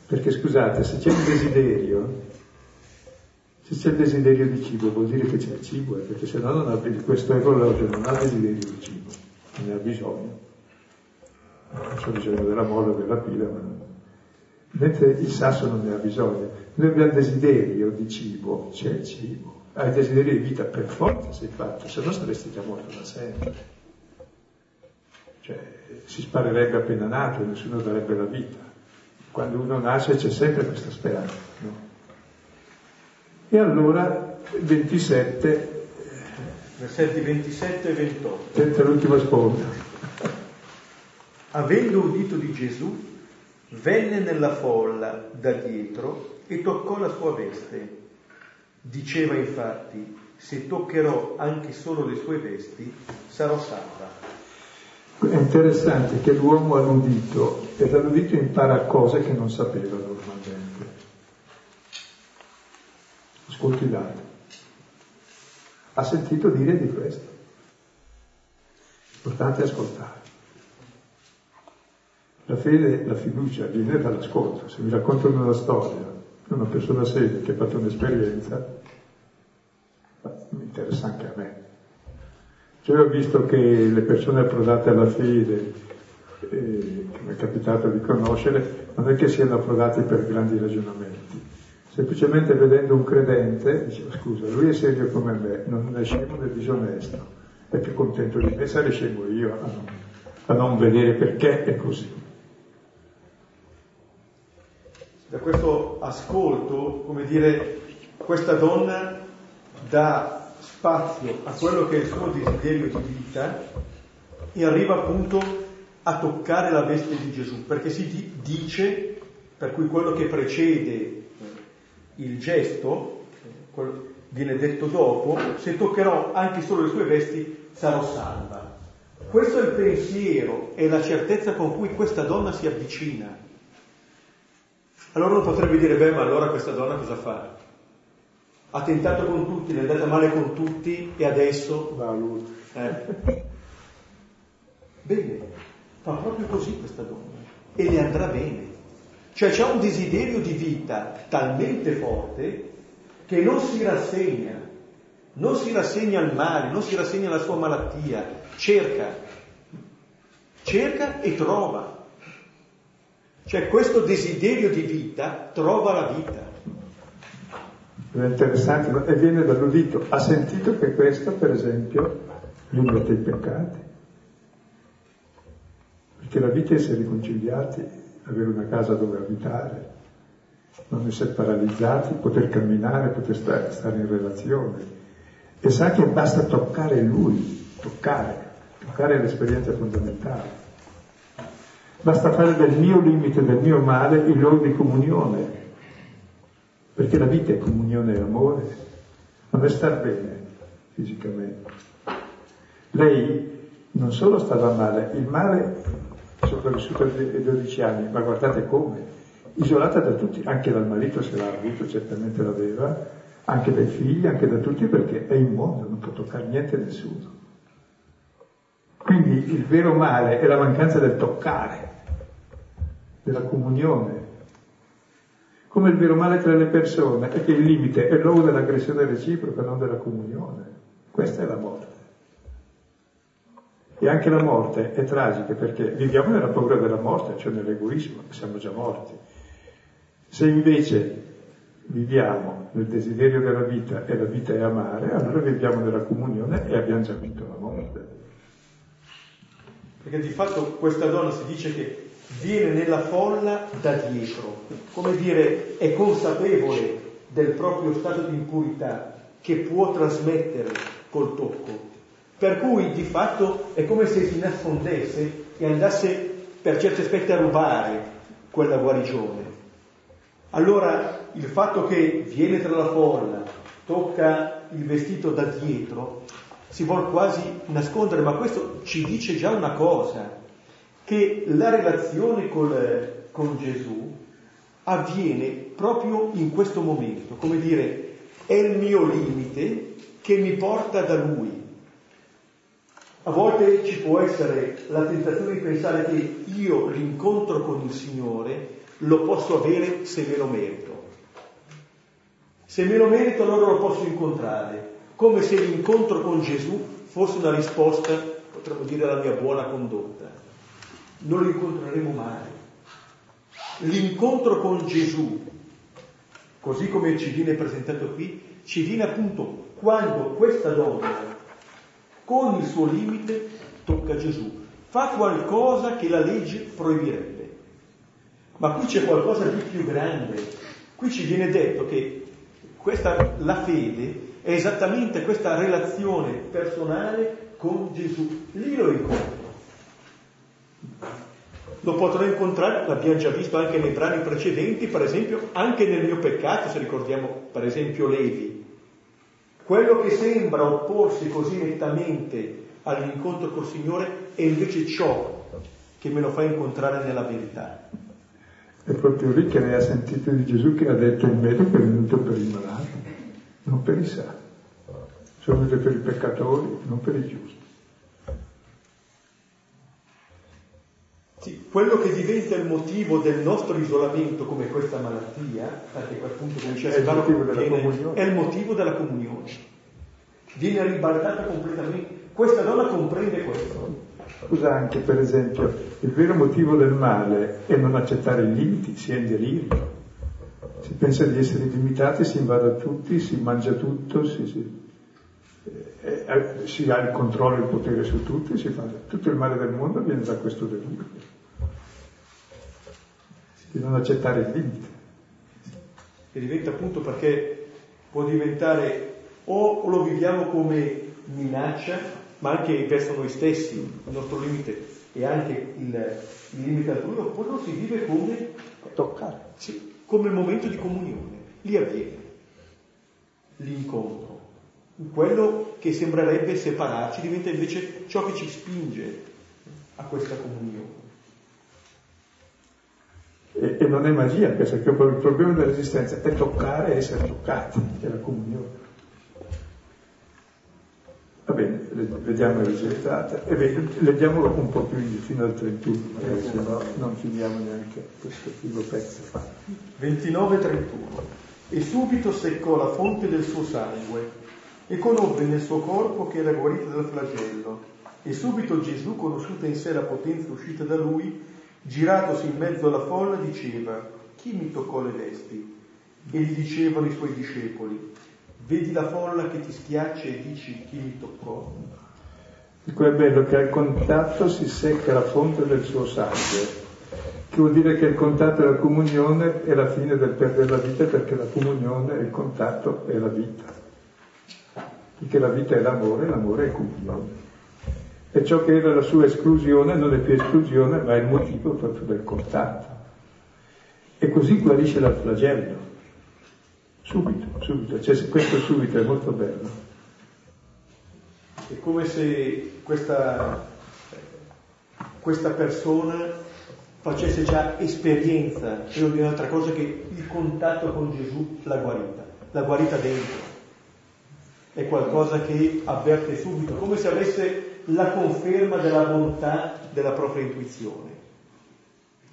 Perché scusate, se c'è un desiderio, se c'è il desiderio di cibo vuol dire che c'è il cibo, eh, perché se no non ha, questo orologio non ha desiderio di cibo, non ne ha bisogno. Non c'è bisogno della molla, della pila, ma non. Mentre il sasso non ne ha bisogno. Noi abbiamo desiderio di cibo, c'è il cibo. Hai desiderio di vita, per forza sei fatto, se no saresti già morto da sempre. Cioè, si sparerebbe appena nato e nessuno darebbe la vita quando uno nasce c'è sempre questa speranza. No? E allora 27, versetti 27 e 28. Sente l'ultima sponda. Avendo udito di Gesù, venne nella folla da dietro e toccò la sua veste. Diceva infatti, se toccherò anche solo le sue vesti, sarò salva. È interessante che l'uomo ha l'udito e dall'udito impara cose che non sapeva normalmente. Ascolti l'altro. Ha sentito dire di questo. L'importante è ascoltare. La fede, la fiducia viene dall'ascolto. Se mi raccontano una storia, una persona seria che ha fatto un'esperienza, mi interessa anche a me. Cioè ho visto che le persone approdate alla fede, eh, che mi è capitato di conoscere, non è che siano approdate per grandi ragionamenti. Semplicemente vedendo un credente, dicevo scusa, lui è serio come me, non è scemo né disonesto, è più contento di me, sarei scemo io a non, a non vedere perché è così. Da questo ascolto, come dire, questa donna dà spazio a quello che è il suo desiderio di vita e arriva appunto a toccare la veste di Gesù, perché si dice, per cui quello che precede il gesto, viene detto dopo, se toccherò anche solo le sue vesti sarò salva. Questo è il pensiero e la certezza con cui questa donna si avvicina. Allora uno potrebbe dire, beh, ma allora questa donna cosa fa? Ha tentato con tutti, le è andata male con tutti e adesso va a lui. Eh. Bene, fa proprio così questa donna e le andrà bene. Cioè c'è un desiderio di vita talmente forte che non si rassegna, non si rassegna al male, non si rassegna alla sua malattia, cerca, cerca e trova. Cioè questo desiderio di vita trova la vita è interessante, e viene dall'udito. Ha sentito che questo, per esempio, gli mette i peccati. Perché la vita è essere riconciliati, avere una casa dove abitare, non essere paralizzati, poter camminare, poter stare, stare in relazione. e sa che basta toccare lui, toccare, toccare è l'esperienza fondamentale. Basta fare del mio limite, del mio male, il luogo di comunione, perché la vita è comunione e amore, non è star bene fisicamente. Lei non solo stava male, il male sopravvissuto ai 12 anni, ma guardate come, isolata da tutti, anche dal marito se l'ha avuto, certamente l'aveva, anche dai figli, anche da tutti, perché è immondo, non può toccare niente a nessuno. Quindi il vero male è la mancanza del toccare, della comunione. Come il vero male tra le persone è che il limite è l'uomo dell'aggressione reciproca, non della comunione. Questa è la morte. E anche la morte è tragica perché viviamo nella paura della morte, cioè nell'egoismo, siamo già morti. Se invece viviamo nel desiderio della vita e la vita è amare, allora viviamo nella comunione e abbiamo già vinto la morte. Perché di fatto questa donna si dice che viene nella folla da dietro, come dire è consapevole del proprio stato di impurità che può trasmettere col tocco. Per cui di fatto è come se si nascondesse e andasse per certi aspetti a rubare quella guarigione. Allora il fatto che viene tra la folla, tocca il vestito da dietro, si vuole quasi nascondere, ma questo ci dice già una cosa, che la relazione col, con Gesù avviene proprio in questo momento, come dire, è il mio limite che mi porta da Lui. A volte ci può essere la tentazione di pensare che io l'incontro con il Signore lo posso avere se me lo merito. Se me lo merito allora lo posso incontrare, come se l'incontro con Gesù fosse una risposta, potremmo dire, alla mia buona condotta. Non lo incontreremo mai. L'incontro con Gesù, così come ci viene presentato qui, ci viene appunto quando questa donna, con il suo limite, tocca Gesù, fa qualcosa che la legge proibirebbe. Ma qui c'è qualcosa di più grande. Qui ci viene detto che questa, la fede è esattamente questa relazione personale con Gesù. Lì lo incontro. Lo potrò incontrare, l'abbiamo già visto anche nei brani precedenti, per esempio anche nel mio peccato, se ricordiamo per esempio Levi. Quello che sembra opporsi così nettamente all'incontro col Signore è invece ciò che me lo fa incontrare nella verità. È proprio lì che lei ha sentito di Gesù che ha detto il medico è venuto per i malati, non per i sani. Sono venuto per i peccatori, non per i giusti. Sì, quello che diventa il motivo del nostro isolamento come questa malattia, perché appunto come diceva Silvano, è, è il motivo della comunione. Viene ribaltata completamente. Questa donna comprende questo. Scusa anche, per esempio, il vero motivo del male è non accettare i limiti, si è in delirio. Si pensa di essere limitati, si invade a tutti, si mangia tutto, si, si, eh, eh, si ha il controllo e il potere su tutti, si fa, tutto il male del mondo viene da questo delirio. Di non accettare il limite. E diventa appunto perché può diventare o lo viviamo come minaccia ma anche verso noi stessi, il nostro limite e anche il, il limite altrui, oppure lo si vive come toccare, sì, come il momento di comunione. Lì avviene l'incontro. Quello che sembrerebbe separarci diventa invece ciò che ci spinge a questa comunione. E, e non è magia, perché il problema dell'esistenza è toccare e essere toccati, è la comunione. Va bene, vediamo il risultato e leggiamolo un po' più fino al 31, magari se no non finiamo neanche questo primo pezzo. 29-31 E subito seccò la fonte del suo sangue e conobbe nel suo corpo che era guarito dal flagello. E subito Gesù, conosciuta in sé la potenza uscita da lui, giratosi in mezzo alla folla, diceva, chi mi toccò le vesti? E gli dicevano i suoi discepoli, Vedi la folla che ti schiaccia e dici chi mi toccò? Dico è bello che al contatto si secca la fonte del suo sangue, che vuol dire che il contatto e la comunione è la fine del perdere la vita perché la comunione e il contatto è la vita. Perché la vita è l'amore, l'amore è comunione. E ciò che era la sua esclusione non è più esclusione, ma è il motivo proprio del contatto. E così guarisce dal flagello. Subito, subito. Cioè, questo subito è molto bello. È come se questa, questa persona facesse già esperienza, credo di un'altra cosa che il contatto con Gesù l'ha guarita, l'ha guarita dentro. È qualcosa che avverte subito, come se avesse la conferma della bontà della propria intuizione,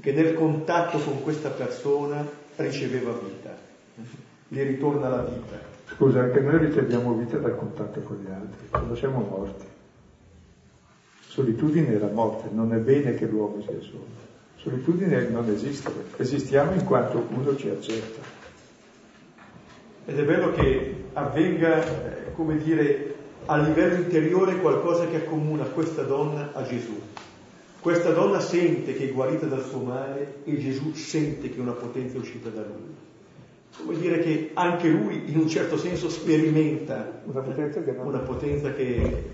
che nel contatto con questa persona riceveva vita, gli ritorna la vita. Scusa, anche noi riceviamo vita dal contatto con gli altri, quando siamo morti. Solitudine è la morte, non è bene che l'uomo sia solo. Solitudine non esiste, esistiamo in quanto uno ci accetta. Ed è bello che avvenga, eh, come dire, a livello interiore qualcosa che accomuna questa donna a Gesù. Questa donna sente che è guarita dal suo male e Gesù sente che una potenza è uscita da lui. Come dire che anche lui in un certo senso sperimenta una potenza che, una potenza che,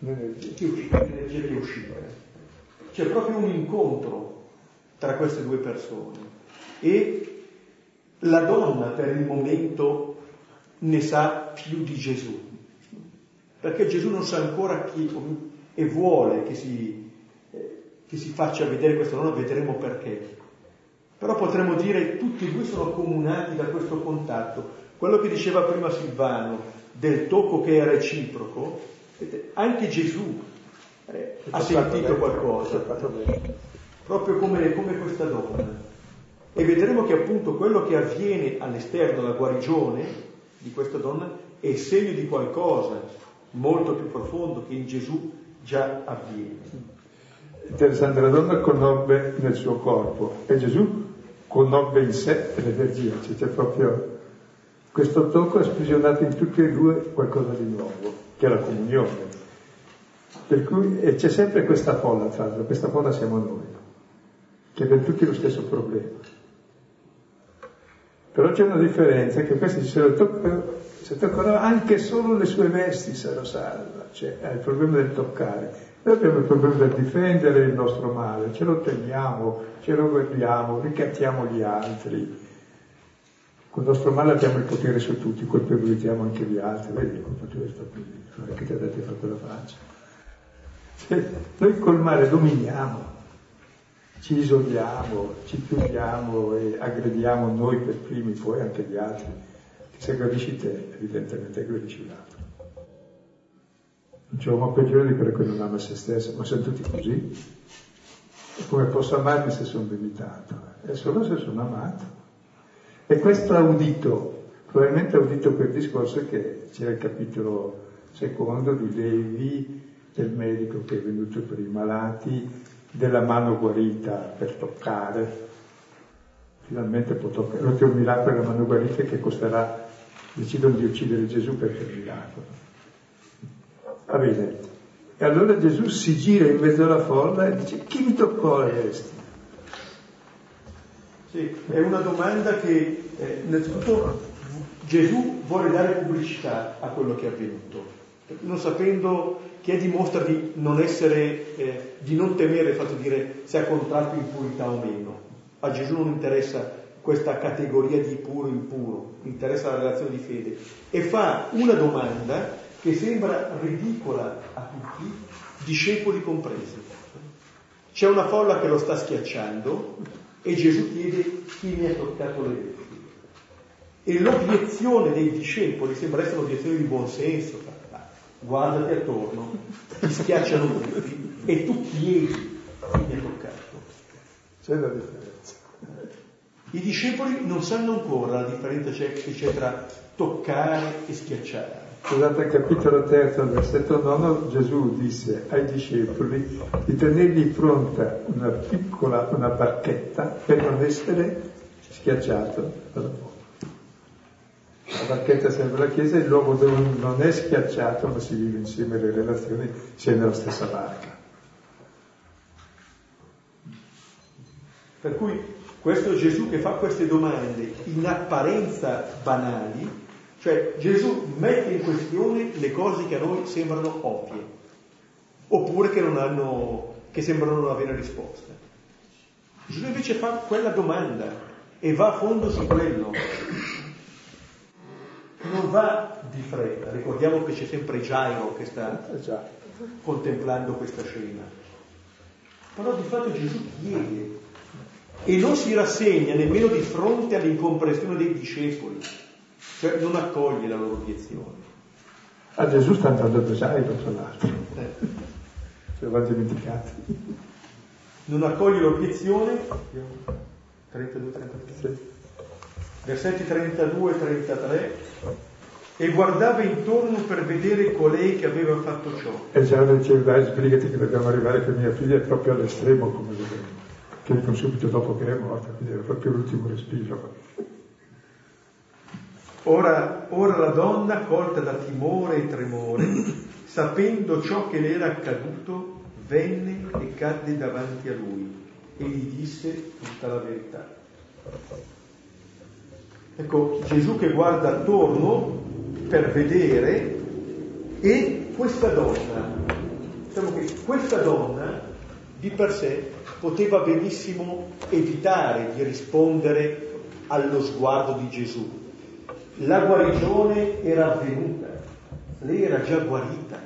che, che è uscita c'è proprio un incontro tra queste due persone e la donna per il momento ne sa più di Gesù, perché Gesù non sa ancora chi e vuole che si, eh, che si faccia vedere questa donna, vedremo perché. Però potremmo dire tutti e due sono accomunati da questo contatto. Quello che diceva prima Silvano del tocco che è reciproco, anche Gesù eh, ha sentito qualcosa, proprio come, come questa donna. E vedremo che appunto quello che avviene all'esterno, la guarigione di questa donna, è segno di qualcosa molto più profondo che in Gesù già avviene. Interessante, la donna conobbe nel suo corpo e Gesù conobbe in sé l'energia, cioè c'è proprio questo tocco ha sprigionato in tutti e due qualcosa di nuovo, che è la comunione. Per cui c'è sempre questa folla tra l'altro, questa folla siamo noi, che per tutti lo stesso problema. Però c'è una differenza, che questi se lo toccano, se toccano anche solo le sue vesti lo salva, cioè è il problema del toccare. Noi abbiamo il problema del difendere il nostro male, ce lo teniamo, ce lo guardiamo, ricattiamo gli altri. Con il nostro male abbiamo il potere su tutti, colpevolizziamo anche gli altri, vedi, colpa tua sta qui, che ti ha detto di fare quella faccia. Noi col male dominiamo, ci isoliamo, ci chiudiamo e aggrediamo noi per primi, poi anche gli altri. Se aggredisci te, evidentemente aggredisci l'altro. Non c'è uomo peggiore di quello che non ama se stesso, ma sono tutti così. E come posso amarmi se sono limitato? È solo se sono amato. E questo ha udito, probabilmente ha udito quel discorso che c'era il capitolo secondo di Levi, del medico che è venuto per i malati, della mano guarita per toccare. Finalmente può toccare. Lo un miracolo della mano guarita che costerà, decidono di uccidere Gesù perché è un miracolo. Va bene. E allora Gesù si gira in mezzo alla folla e dice, chi mi toccò questi? Sì, è una domanda che eh, innanzitutto Gesù vuole dare pubblicità a quello che è avvenuto non sapendo che dimostra di non essere, eh, di non temere il fatto di dire se ha contratto impurità o meno. A Gesù non interessa questa categoria di puro impuro, interessa la relazione di fede. E fa una domanda che sembra ridicola a tutti, discepoli compresi. C'è una folla che lo sta schiacciando e Gesù chiede chi mi ha toccato le vesti. E l'obiezione dei discepoli sembra essere un'obiezione di buon senso, guardati attorno, ti schiacciano tutti e tu chiedi chi mi ha toccato. C'è la differenza. I discepoli non sanno ancora la differenza che c'è tra toccare e schiacciare. Scusate, capitolo terzo, versetto nono, Gesù disse ai discepoli di tenergli pronta una piccola, una barchetta per non essere schiacciato dalla. La barchetta serve la Chiesa, è il luogo dove non è schiacciato, ma si vive insieme, le relazioni si è nella stessa barca. Per cui questo Gesù che fa queste domande in apparenza banali Cioè Gesù mette in questione le cose che a noi sembrano ovvie, oppure che, non hanno, che sembrano non avere risposta. Gesù invece fa quella domanda e va a fondo su quello. Non va di fretta, ricordiamo che c'è sempre Gairo che sta contemplando questa scena. Però di fatto Gesù chiede e non si rassegna nemmeno di fronte all'incomprensione dei discepoli, cioè non accoglie la loro obiezione. A Gesù sta andando a Gairo, tra l'altro. Eh. Se lo va dimenticato. Non accoglie l'obiezione. 32, 33. Sì. Versetti 32 e 33 e guardava intorno per vedere colei che aveva fatto ciò. E già diceva, dai, sbrigati che dobbiamo arrivare che mia figlia è proprio all'estremo, come vedremo, dicono subito dopo che è morta, quindi era proprio l'ultimo respiro. Ora, ora la donna, colta da timore e tremore, sapendo ciò che le era accaduto, venne e cadde davanti a lui e gli disse tutta la verità. Ecco, Gesù che guarda attorno per vedere e questa donna, diciamo che questa donna di per sé poteva benissimo evitare di rispondere allo sguardo di Gesù. La guarigione era avvenuta, lei era già guarita,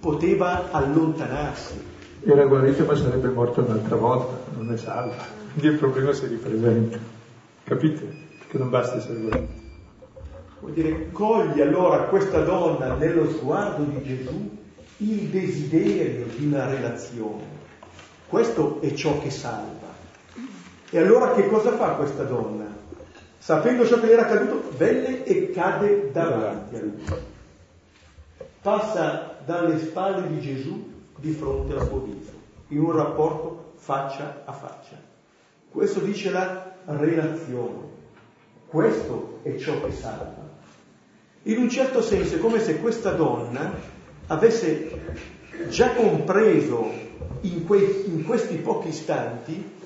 poteva allontanarsi. Era guarita ma sarebbe morta un'altra volta, non è salva. Quindi il problema si ripresenta. Capite? Che non basta essere guarita. Vuol dire, coglie allora questa donna nello sguardo di Gesù il desiderio di una relazione. Questo è ciò che salva. E allora che cosa fa questa donna? Sapendo ciò che le era accaduto, venne e cade davanti a lui. Passa dalle spalle di Gesù di fronte al suo viso, in un rapporto faccia a faccia. Questo dice la relazione. Questo è ciò che salva. In un certo senso è come se questa donna avesse già compreso in, que- in questi pochi istanti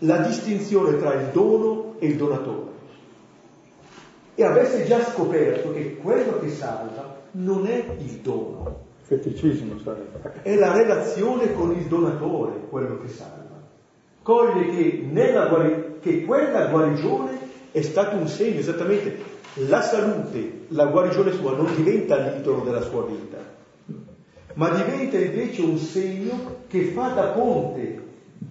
la distinzione tra il dono e il donatore e avesse già scoperto che quello che salva non è il dono, feticismo sarebbe. È la relazione con il donatore quello che salva. Coglie che, guari- che quella guarigione è stato un segno, esattamente la salute, la guarigione sua non diventa l'idolo della sua vita, ma diventa invece un segno che fa da ponte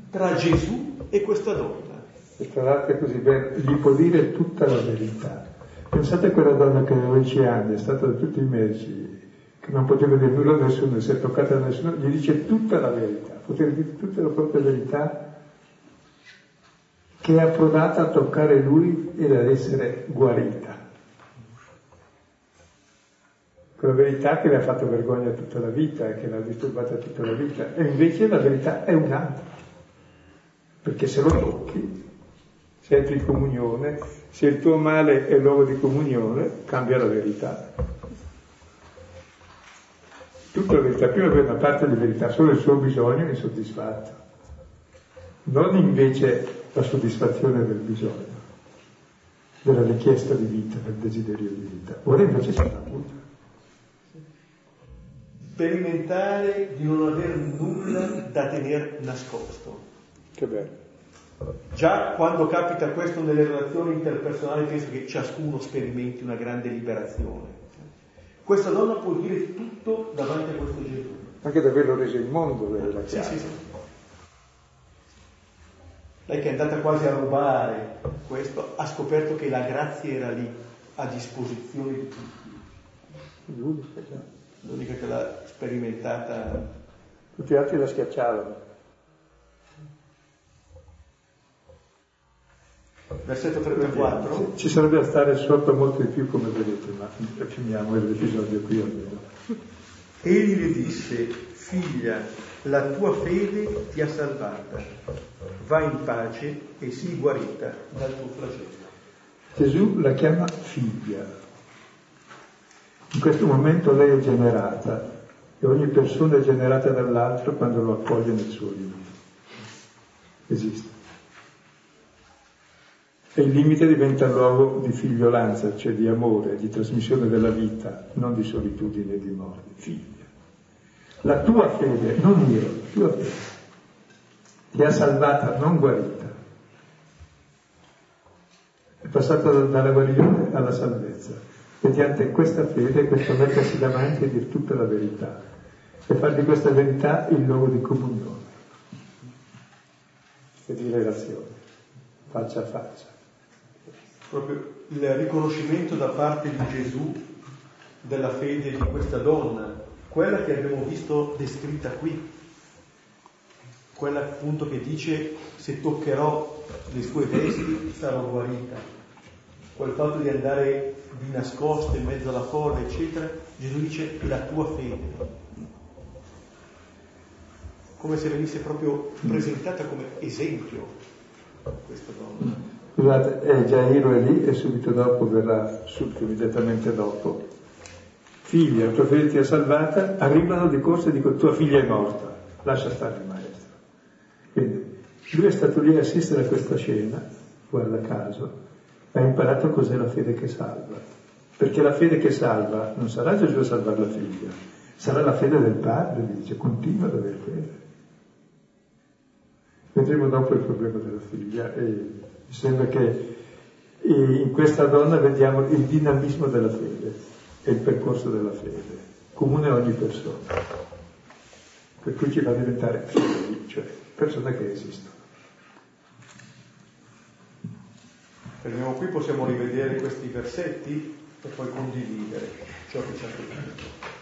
tra Gesù e questa donna. E tra l'altro è così bene, gli può dire tutta la verità. Pensate a quella donna che aveva 10 anni, è stata da tutti i mesi, che non poteva dire nulla a nessuno, si è toccata da nessuno, gli dice tutta la verità, poteva dire tutta la propria verità che è approdata a toccare lui ed ad essere guarita. Quella verità che le ha fatto vergogna tutta la vita che l'ha disturbata tutta la vita. E invece la verità è un'altra, perché se lo tocchi, se entri in comunione, se il tuo male è luogo di comunione, cambia la verità. Tutta la verità, prima aveva una parte di verità, solo il suo bisogno insoddisfatto, non invece la soddisfazione del bisogno, della richiesta di vita, del desiderio di vita. Ora invece fa avuta sperimentare di non avere nulla da tenere nascosto. Che bello. Già quando capita questo nelle relazioni interpersonali penso che ciascuno sperimenti una grande liberazione. Questa donna può dire tutto davanti a questo Gesù. Anche da averlo reso il mondo lei la sì, sì, sì. Lei che è andata quasi a rubare questo, ha scoperto che la grazia era lì, a disposizione di tutti. L'unica, già l'unica che l'ha sperimentata. Tutti gli altri la schiacciavano. Versetto 34. Ci sarebbe da stare sotto molto di più come vedete, ma finiamo l'episodio qui almeno. Egli le disse, figlia, la tua fede ti ha salvata, va in pace e sii guarita dal tuo flagello. Gesù la chiama figlia, in questo momento lei è generata e ogni persona è generata dall'altro quando lo accoglie nel suo limite. Esiste. E il limite diventa luogo di figliolanza, cioè di amore, di trasmissione della vita, non di solitudine e di morte. Figlia. La tua fede, non io, la tua fede, ti ha salvata, non guarita. È passata dalla guarigione alla salvezza, mediante questa fede, questo mettersi davanti e dire tutta la verità. E fare di questa verità il luogo di comunione. E di relazione, faccia a faccia. Proprio il riconoscimento da parte di Gesù della fede di questa donna, quella che abbiamo visto descritta qui, quella appunto che dice se toccherò le sue vesti sarò guarita, quel fatto di andare di nascosto in mezzo alla folla, eccetera, Gesù dice la tua fede, come se venisse proprio presentata come esempio questa donna. Scusate, eh, Jairo è lì e subito dopo verrà, subito, immediatamente dopo. Figlia, tua figlia ti ha salvata, arrivano di corsa e dicono tua figlia è morta, lascia stare il maestro. Quindi lui è stato lì a assistere a questa scena, guarda caso, ha imparato cos'è la fede che salva. Perché la fede che salva non sarà Gesù a salvare la figlia, sarà la fede del padre, dice, continua ad avere fede. Vedremo dopo il problema della figlia e mi sembra che in questa donna vediamo il dinamismo della fede e il percorso della fede, comune a ogni persona. Per cui ci fa diventare figli, cioè persone che esistono. Fermiamo qui, possiamo rivedere questi versetti e poi condividere ciò che ci ha detto.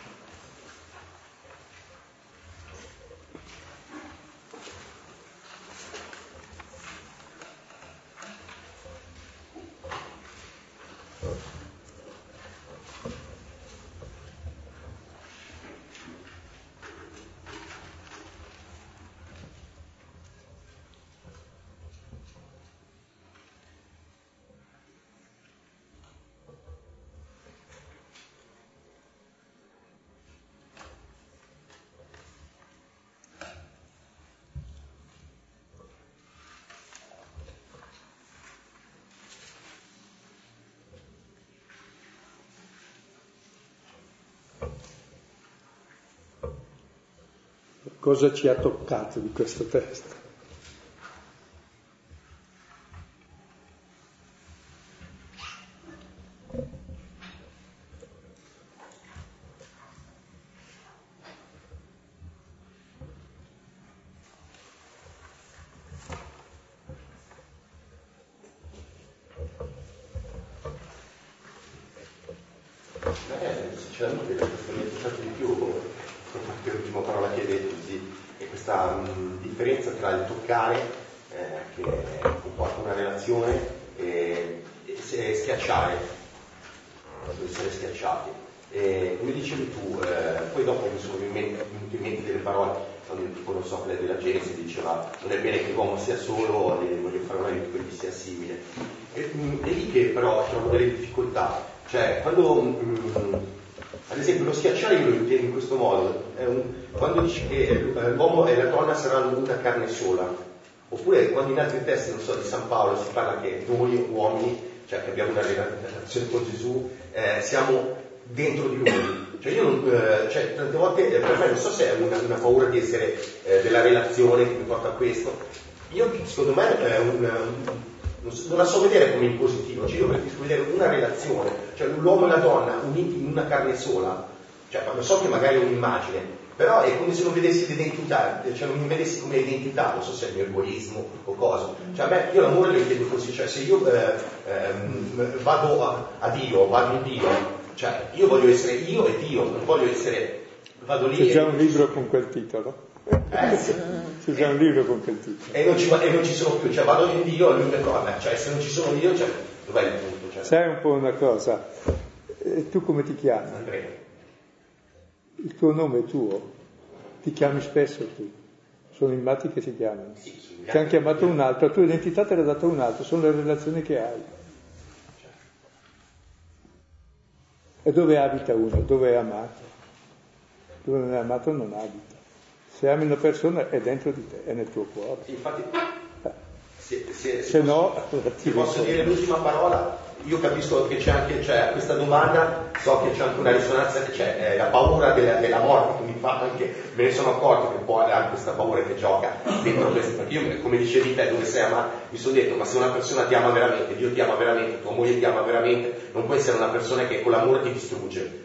Cosa ci ha toccato di questo testo? per ultima parola che hai detto, sì, è questa mh, differenza tra il toccare, eh, che comporta una relazione, e, e schiacciare, proprio essere schiacciati. E, come dicevi tu, eh, poi dopo mi sono venute in mente delle parole, quando tipo non so, quella della Genesi diceva non è bene che l'uomo sia solo, voglio fare un aiuto che gli sia simile. E, mh, è lì che però c'erano delle difficoltà, cioè quando mh, carne sola. Oppure quando in altri testi, non so, di San Paolo si parla che noi uomini, cioè che abbiamo una relazione con Gesù, eh, siamo dentro di lui. Cioè io non, eh, cioè, tante volte eh, per me non so se è una, una paura di essere eh, della relazione che mi porta a questo. Io secondo me è un, non la so vedere come in positivo, cioè io preferisco vedere una relazione, cioè l'uomo e la donna uniti in una carne sola, cioè lo so che magari è un'immagine, però è come se non vedessi l'identità, cioè non mi vedessi come identità, non so se è il mio egoismo o cosa. Cioè me, io l'amore lo intendo così, cioè se io eh, eh, vado a, a, Dio, vado in Dio, cioè io voglio essere io e Dio, non voglio essere, vado lì. C'è già un libro con quel titolo. Sì. Già un libro con quel titolo. E non ci, e non ci sono più, cioè vado in Dio e lui mi torna, cioè se non ci sono io, cioè, dov'è il punto? Cioè? Sai un po' una cosa, e tu come ti chiami? Andrea il tuo nome è tuo, ti chiami spesso tu, sono i matti che ti chiamano, ti hanno chiamato un altro, la tua identità te l'ha data un altro, sono le relazioni che hai. E dove abita uno? Dove è amato? Dove non è amato non abita. Se ami una persona è dentro di te, è nel tuo cuore. Infatti, se, se, se no, ti posso dire l'ultima parola, io capisco che c'è anche cioè, questa domanda, so che c'è anche una risonanza, c'è eh, la paura della, della, morte che mi fa anche, me ne sono accorto che poi ha questa paura che gioca dentro questo, perché io come dicevi te dove sei amato, mi sono detto ma se una persona ti ama veramente, Dio ti ama veramente, tua moglie ti ama veramente, non puoi essere una persona che con l'amore ti distrugge.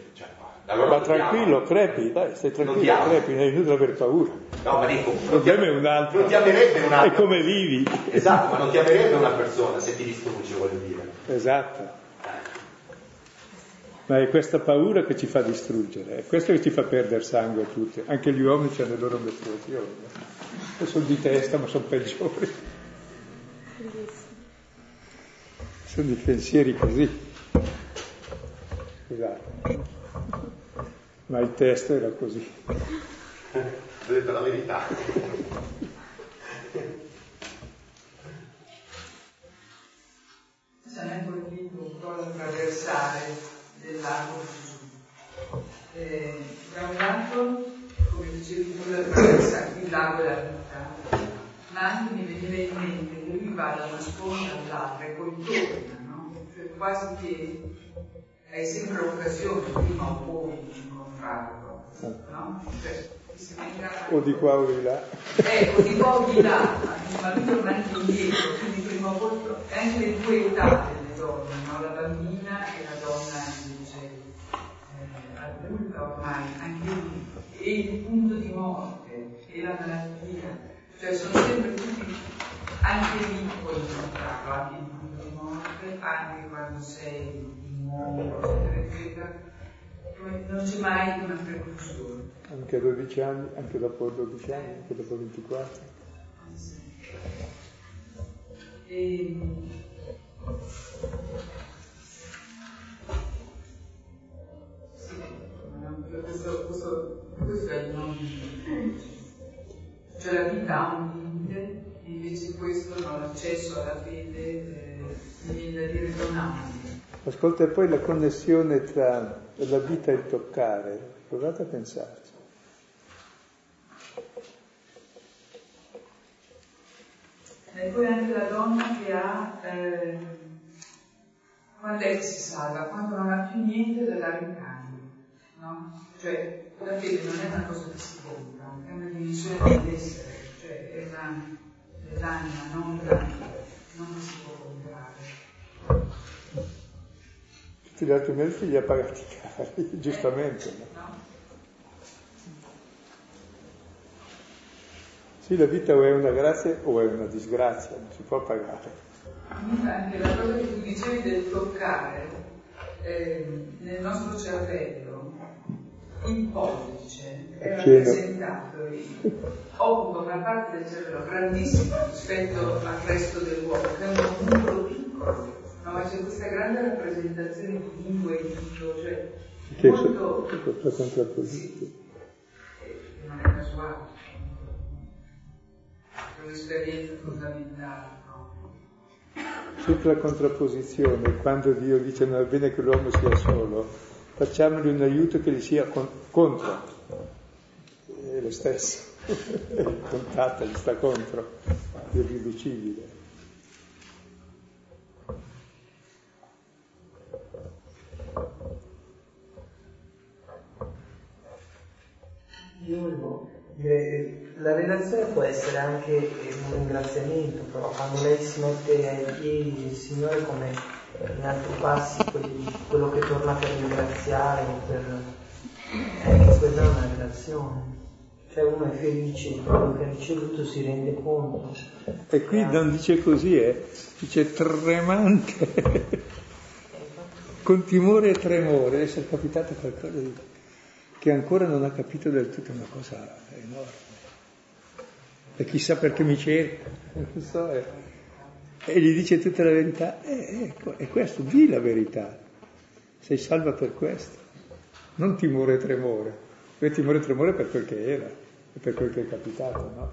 Allora ma tranquillo, crepi, dai, stai tranquillo, crepi, non hai nulla da aver paura. No, ma dico, il problema è un altro. Non ti amerebbe un altro. È come vivi. Esatto, ma non ti amerebbe una persona se ti distrugge, voglio dire. Esatto. Ma è questa paura che ci fa distruggere, è questo che ci fa perdere sangue a tutti. Anche gli uomini hanno le loro motivazioni. Sono di testa, ma sono peggiori. Sono di pensieri così. Scusate. Ma il testo era così. Ho detto la verità. Siamo colpito un po' l'attraversare del lago Gesù. Eh, da un lato, come dicevi tu, il lago della vita, ma anche mi veniva in mente che lui va da una sponda all'altra e poi torna, no? Cioè quasi che hai sempre l'occasione prima o poi di incontrarlo, no? Cioè, o di qua o di là. Eh, o di qua o di là, ma lui torna anche indietro, quindi prima o poi anche le due età delle donne, no? la bambina e la donna invece eh, adulta ormai, anche lì, e il punto di morte, e la malattia, cioè sono sempre tutti, anche lì puoi incontrarlo, anche il punto di morte, anche quando sei non c'è mai una preclusione. Anche a 12 anni, anche dopo 12 anni, anche dopo 24. E... Sì, questo, è il non Cioè la vita ha un limite, invece questo no, l'accesso alla fede eh, viene da dire limite. Ascolta, poi la connessione tra la vita e il toccare, provate a pensarci. E poi anche la donna che ha, eh, quando è che si salva? Quando non ha più niente da dare in cambio, no? Cioè, la fede non è una cosa che si compra, è una dimensione dell'essere, cioè è l'anima, non, non che si può comprare. Tutti gli altri meriti li ha pagati cari, giustamente. No? Sì, la vita o è una grazia o è una disgrazia, non si può pagare. Anche la cosa che tu dicevi del toccare, eh, nel nostro cervello, il pollice è rappresentato, occupa una parte del cervello grandissima rispetto al resto dell'uomo, che è un numero piccolo, no, ma c'è questa grande rappresentazione di lingue e dito, cioè che molto... Contrapposizione. Sì, non è casuale un'esperienza fondamentale Sempre la contrapposizione, quando Dio dice non è bene che l'uomo sia solo, facciamogli un aiuto che gli sia con- contro. È lo stesso, il contatto gli sta contro, è irriducibile. Io dire, la relazione può essere anche un ringraziamento, però quando lei si mette ai piedi del Signore come in altri passi, quello che torna per ringraziare, per... anche quella è una relazione. Cioè uno è felice di quello che ha ricevuto, si rende conto. E qui non dice così, eh? dice tremante, con timore e tremore, essere capitato qualcosa di che ancora non ha capito del tutto una cosa enorme. E chissà perché mi cerca, non so, eh. e gli dice tutta la verità. Eh, ecco, è questo, di la verità. Sei salva per questo, non timore e tremore. Quel timore e tremore per quel che era e per quel che è capitato, no?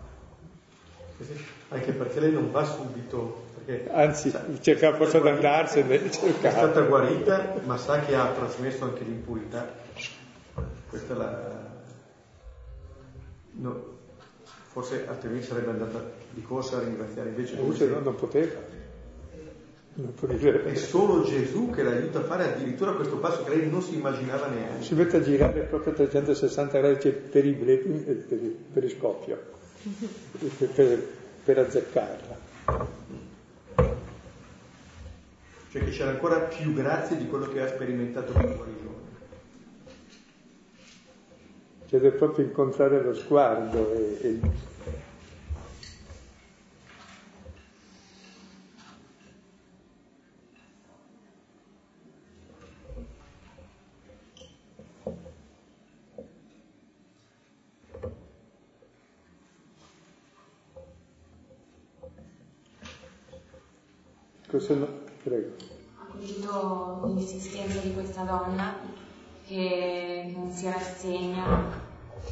Anche perché lei non va subito. Perché, Anzi, cerca forse di andarsene. È stata guarita, ma sa che ha trasmesso anche l'impurità questa è la... No, forse altrimenti sarebbe andata di corsa a ringraziare, invece, invece no, non poteva. Non poteva. È solo Gesù che l'aiuta a fare addirittura questo passo che lei non si immaginava neanche. Si mette a girare proprio a 360 gradi cioè per i blepi e per, per il scoppio, per, per, per azzeccarla. Cioè che c'era ancora più grazia di quello che ha sperimentato con guarigione. Cioè deve proprio incontrare lo sguardo e, e prego. Ha colpito l'insistenza di questa donna che non si rassegna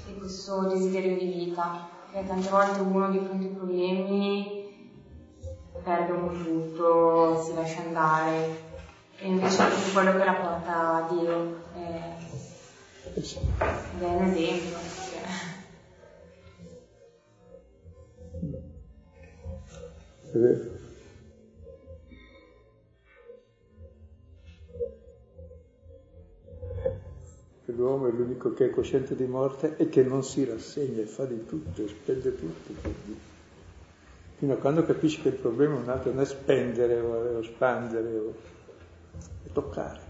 e questo desiderio di vita, che tante volte uno di fronte ai problemi perde un po' tutto, si lascia andare e invece è quello che la porta a Dio è, ed è un esempio. È l'uomo è l'unico che è cosciente di morte e che non si rassegna e fa di tutto, e spende tutto. Fino a quando capisci che il problema è un altro, non è spendere o, o spandere, o, è toccare.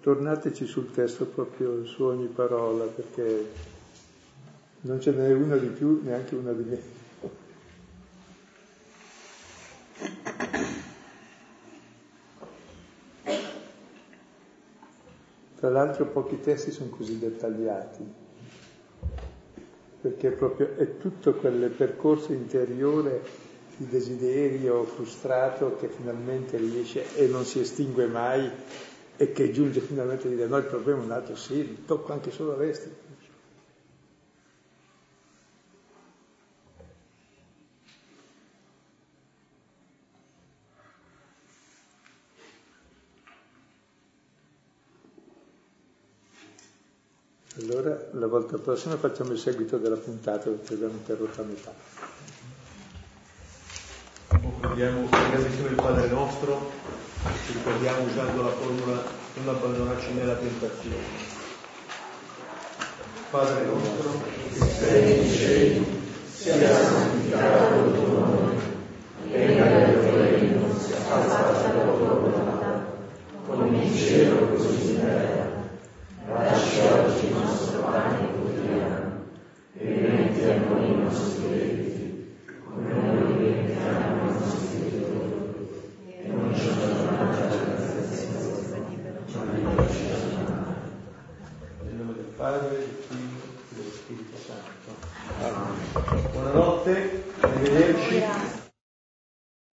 Tornateci sul testo proprio su ogni parola, perché non ce n'è una di più, neanche una di meno. Tra l'altro pochi testi sono così dettagliati, perché proprio è tutto quel percorso interiore di desiderio frustrato che finalmente riesce e non si estingue mai e che giunge finalmente a dire no il problema è un altro, sì, tocco anche solo a resti. Allora la volta prossima facciamo il seguito della puntata perché abbiamo interrotto a metà. Concludiamo con la del Padre nostro ci ricordiamo usando la formula non abbandonarci nella tentazione. Padre nostro, che sei in cielo, sia santificato il tuo nome,